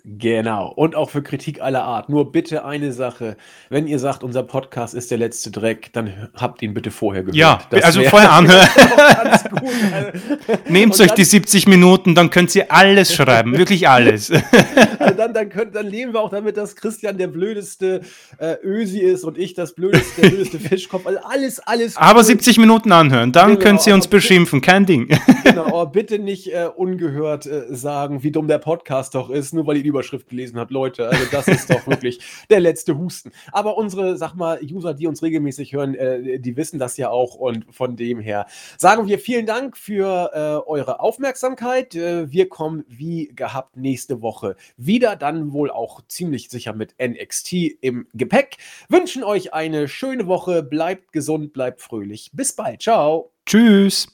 Genau. Und auch für Kritik aller Art. Nur bitte eine Sache. Wenn ihr sagt, unser Podcast ist der letzte Dreck, dann habt ihn bitte vorher gehört. Ja, das also vorher anhören. Nehmt euch die 70 Minuten, dann könnt ihr alles schreiben. Wirklich alles. dann, dann, könnt, dann leben wir auch damit, dass Christian der blödeste äh, Ösi ist und ich das blödeste, der blödeste Fischkopf. Also alles, alles. Aber cool. 70 Minuten anhören, dann genau, könnt ihr uns beschimpfen. Kein Ding. genau, aber bitte nicht äh, ungehört äh, sagen, wie dumm der Podcast doch ist, nur weil ihr die Überschrift gelesen habt. Leute, also das ist doch wirklich der letzte Husten. Aber unsere, sag mal, User, die uns regelmäßig hören, äh, die wissen das ja auch und von dem her sagen wir vielen Dank für äh, eure Aufmerksamkeit. Äh, wir kommen wie gehabt nächste Woche wieder, dann wohl auch ziemlich sicher mit NXT im Gepäck. Wünschen euch eine schöne Woche, bleibt gesund, bleibt fröhlich. Bis bald, ciao. Tschüss.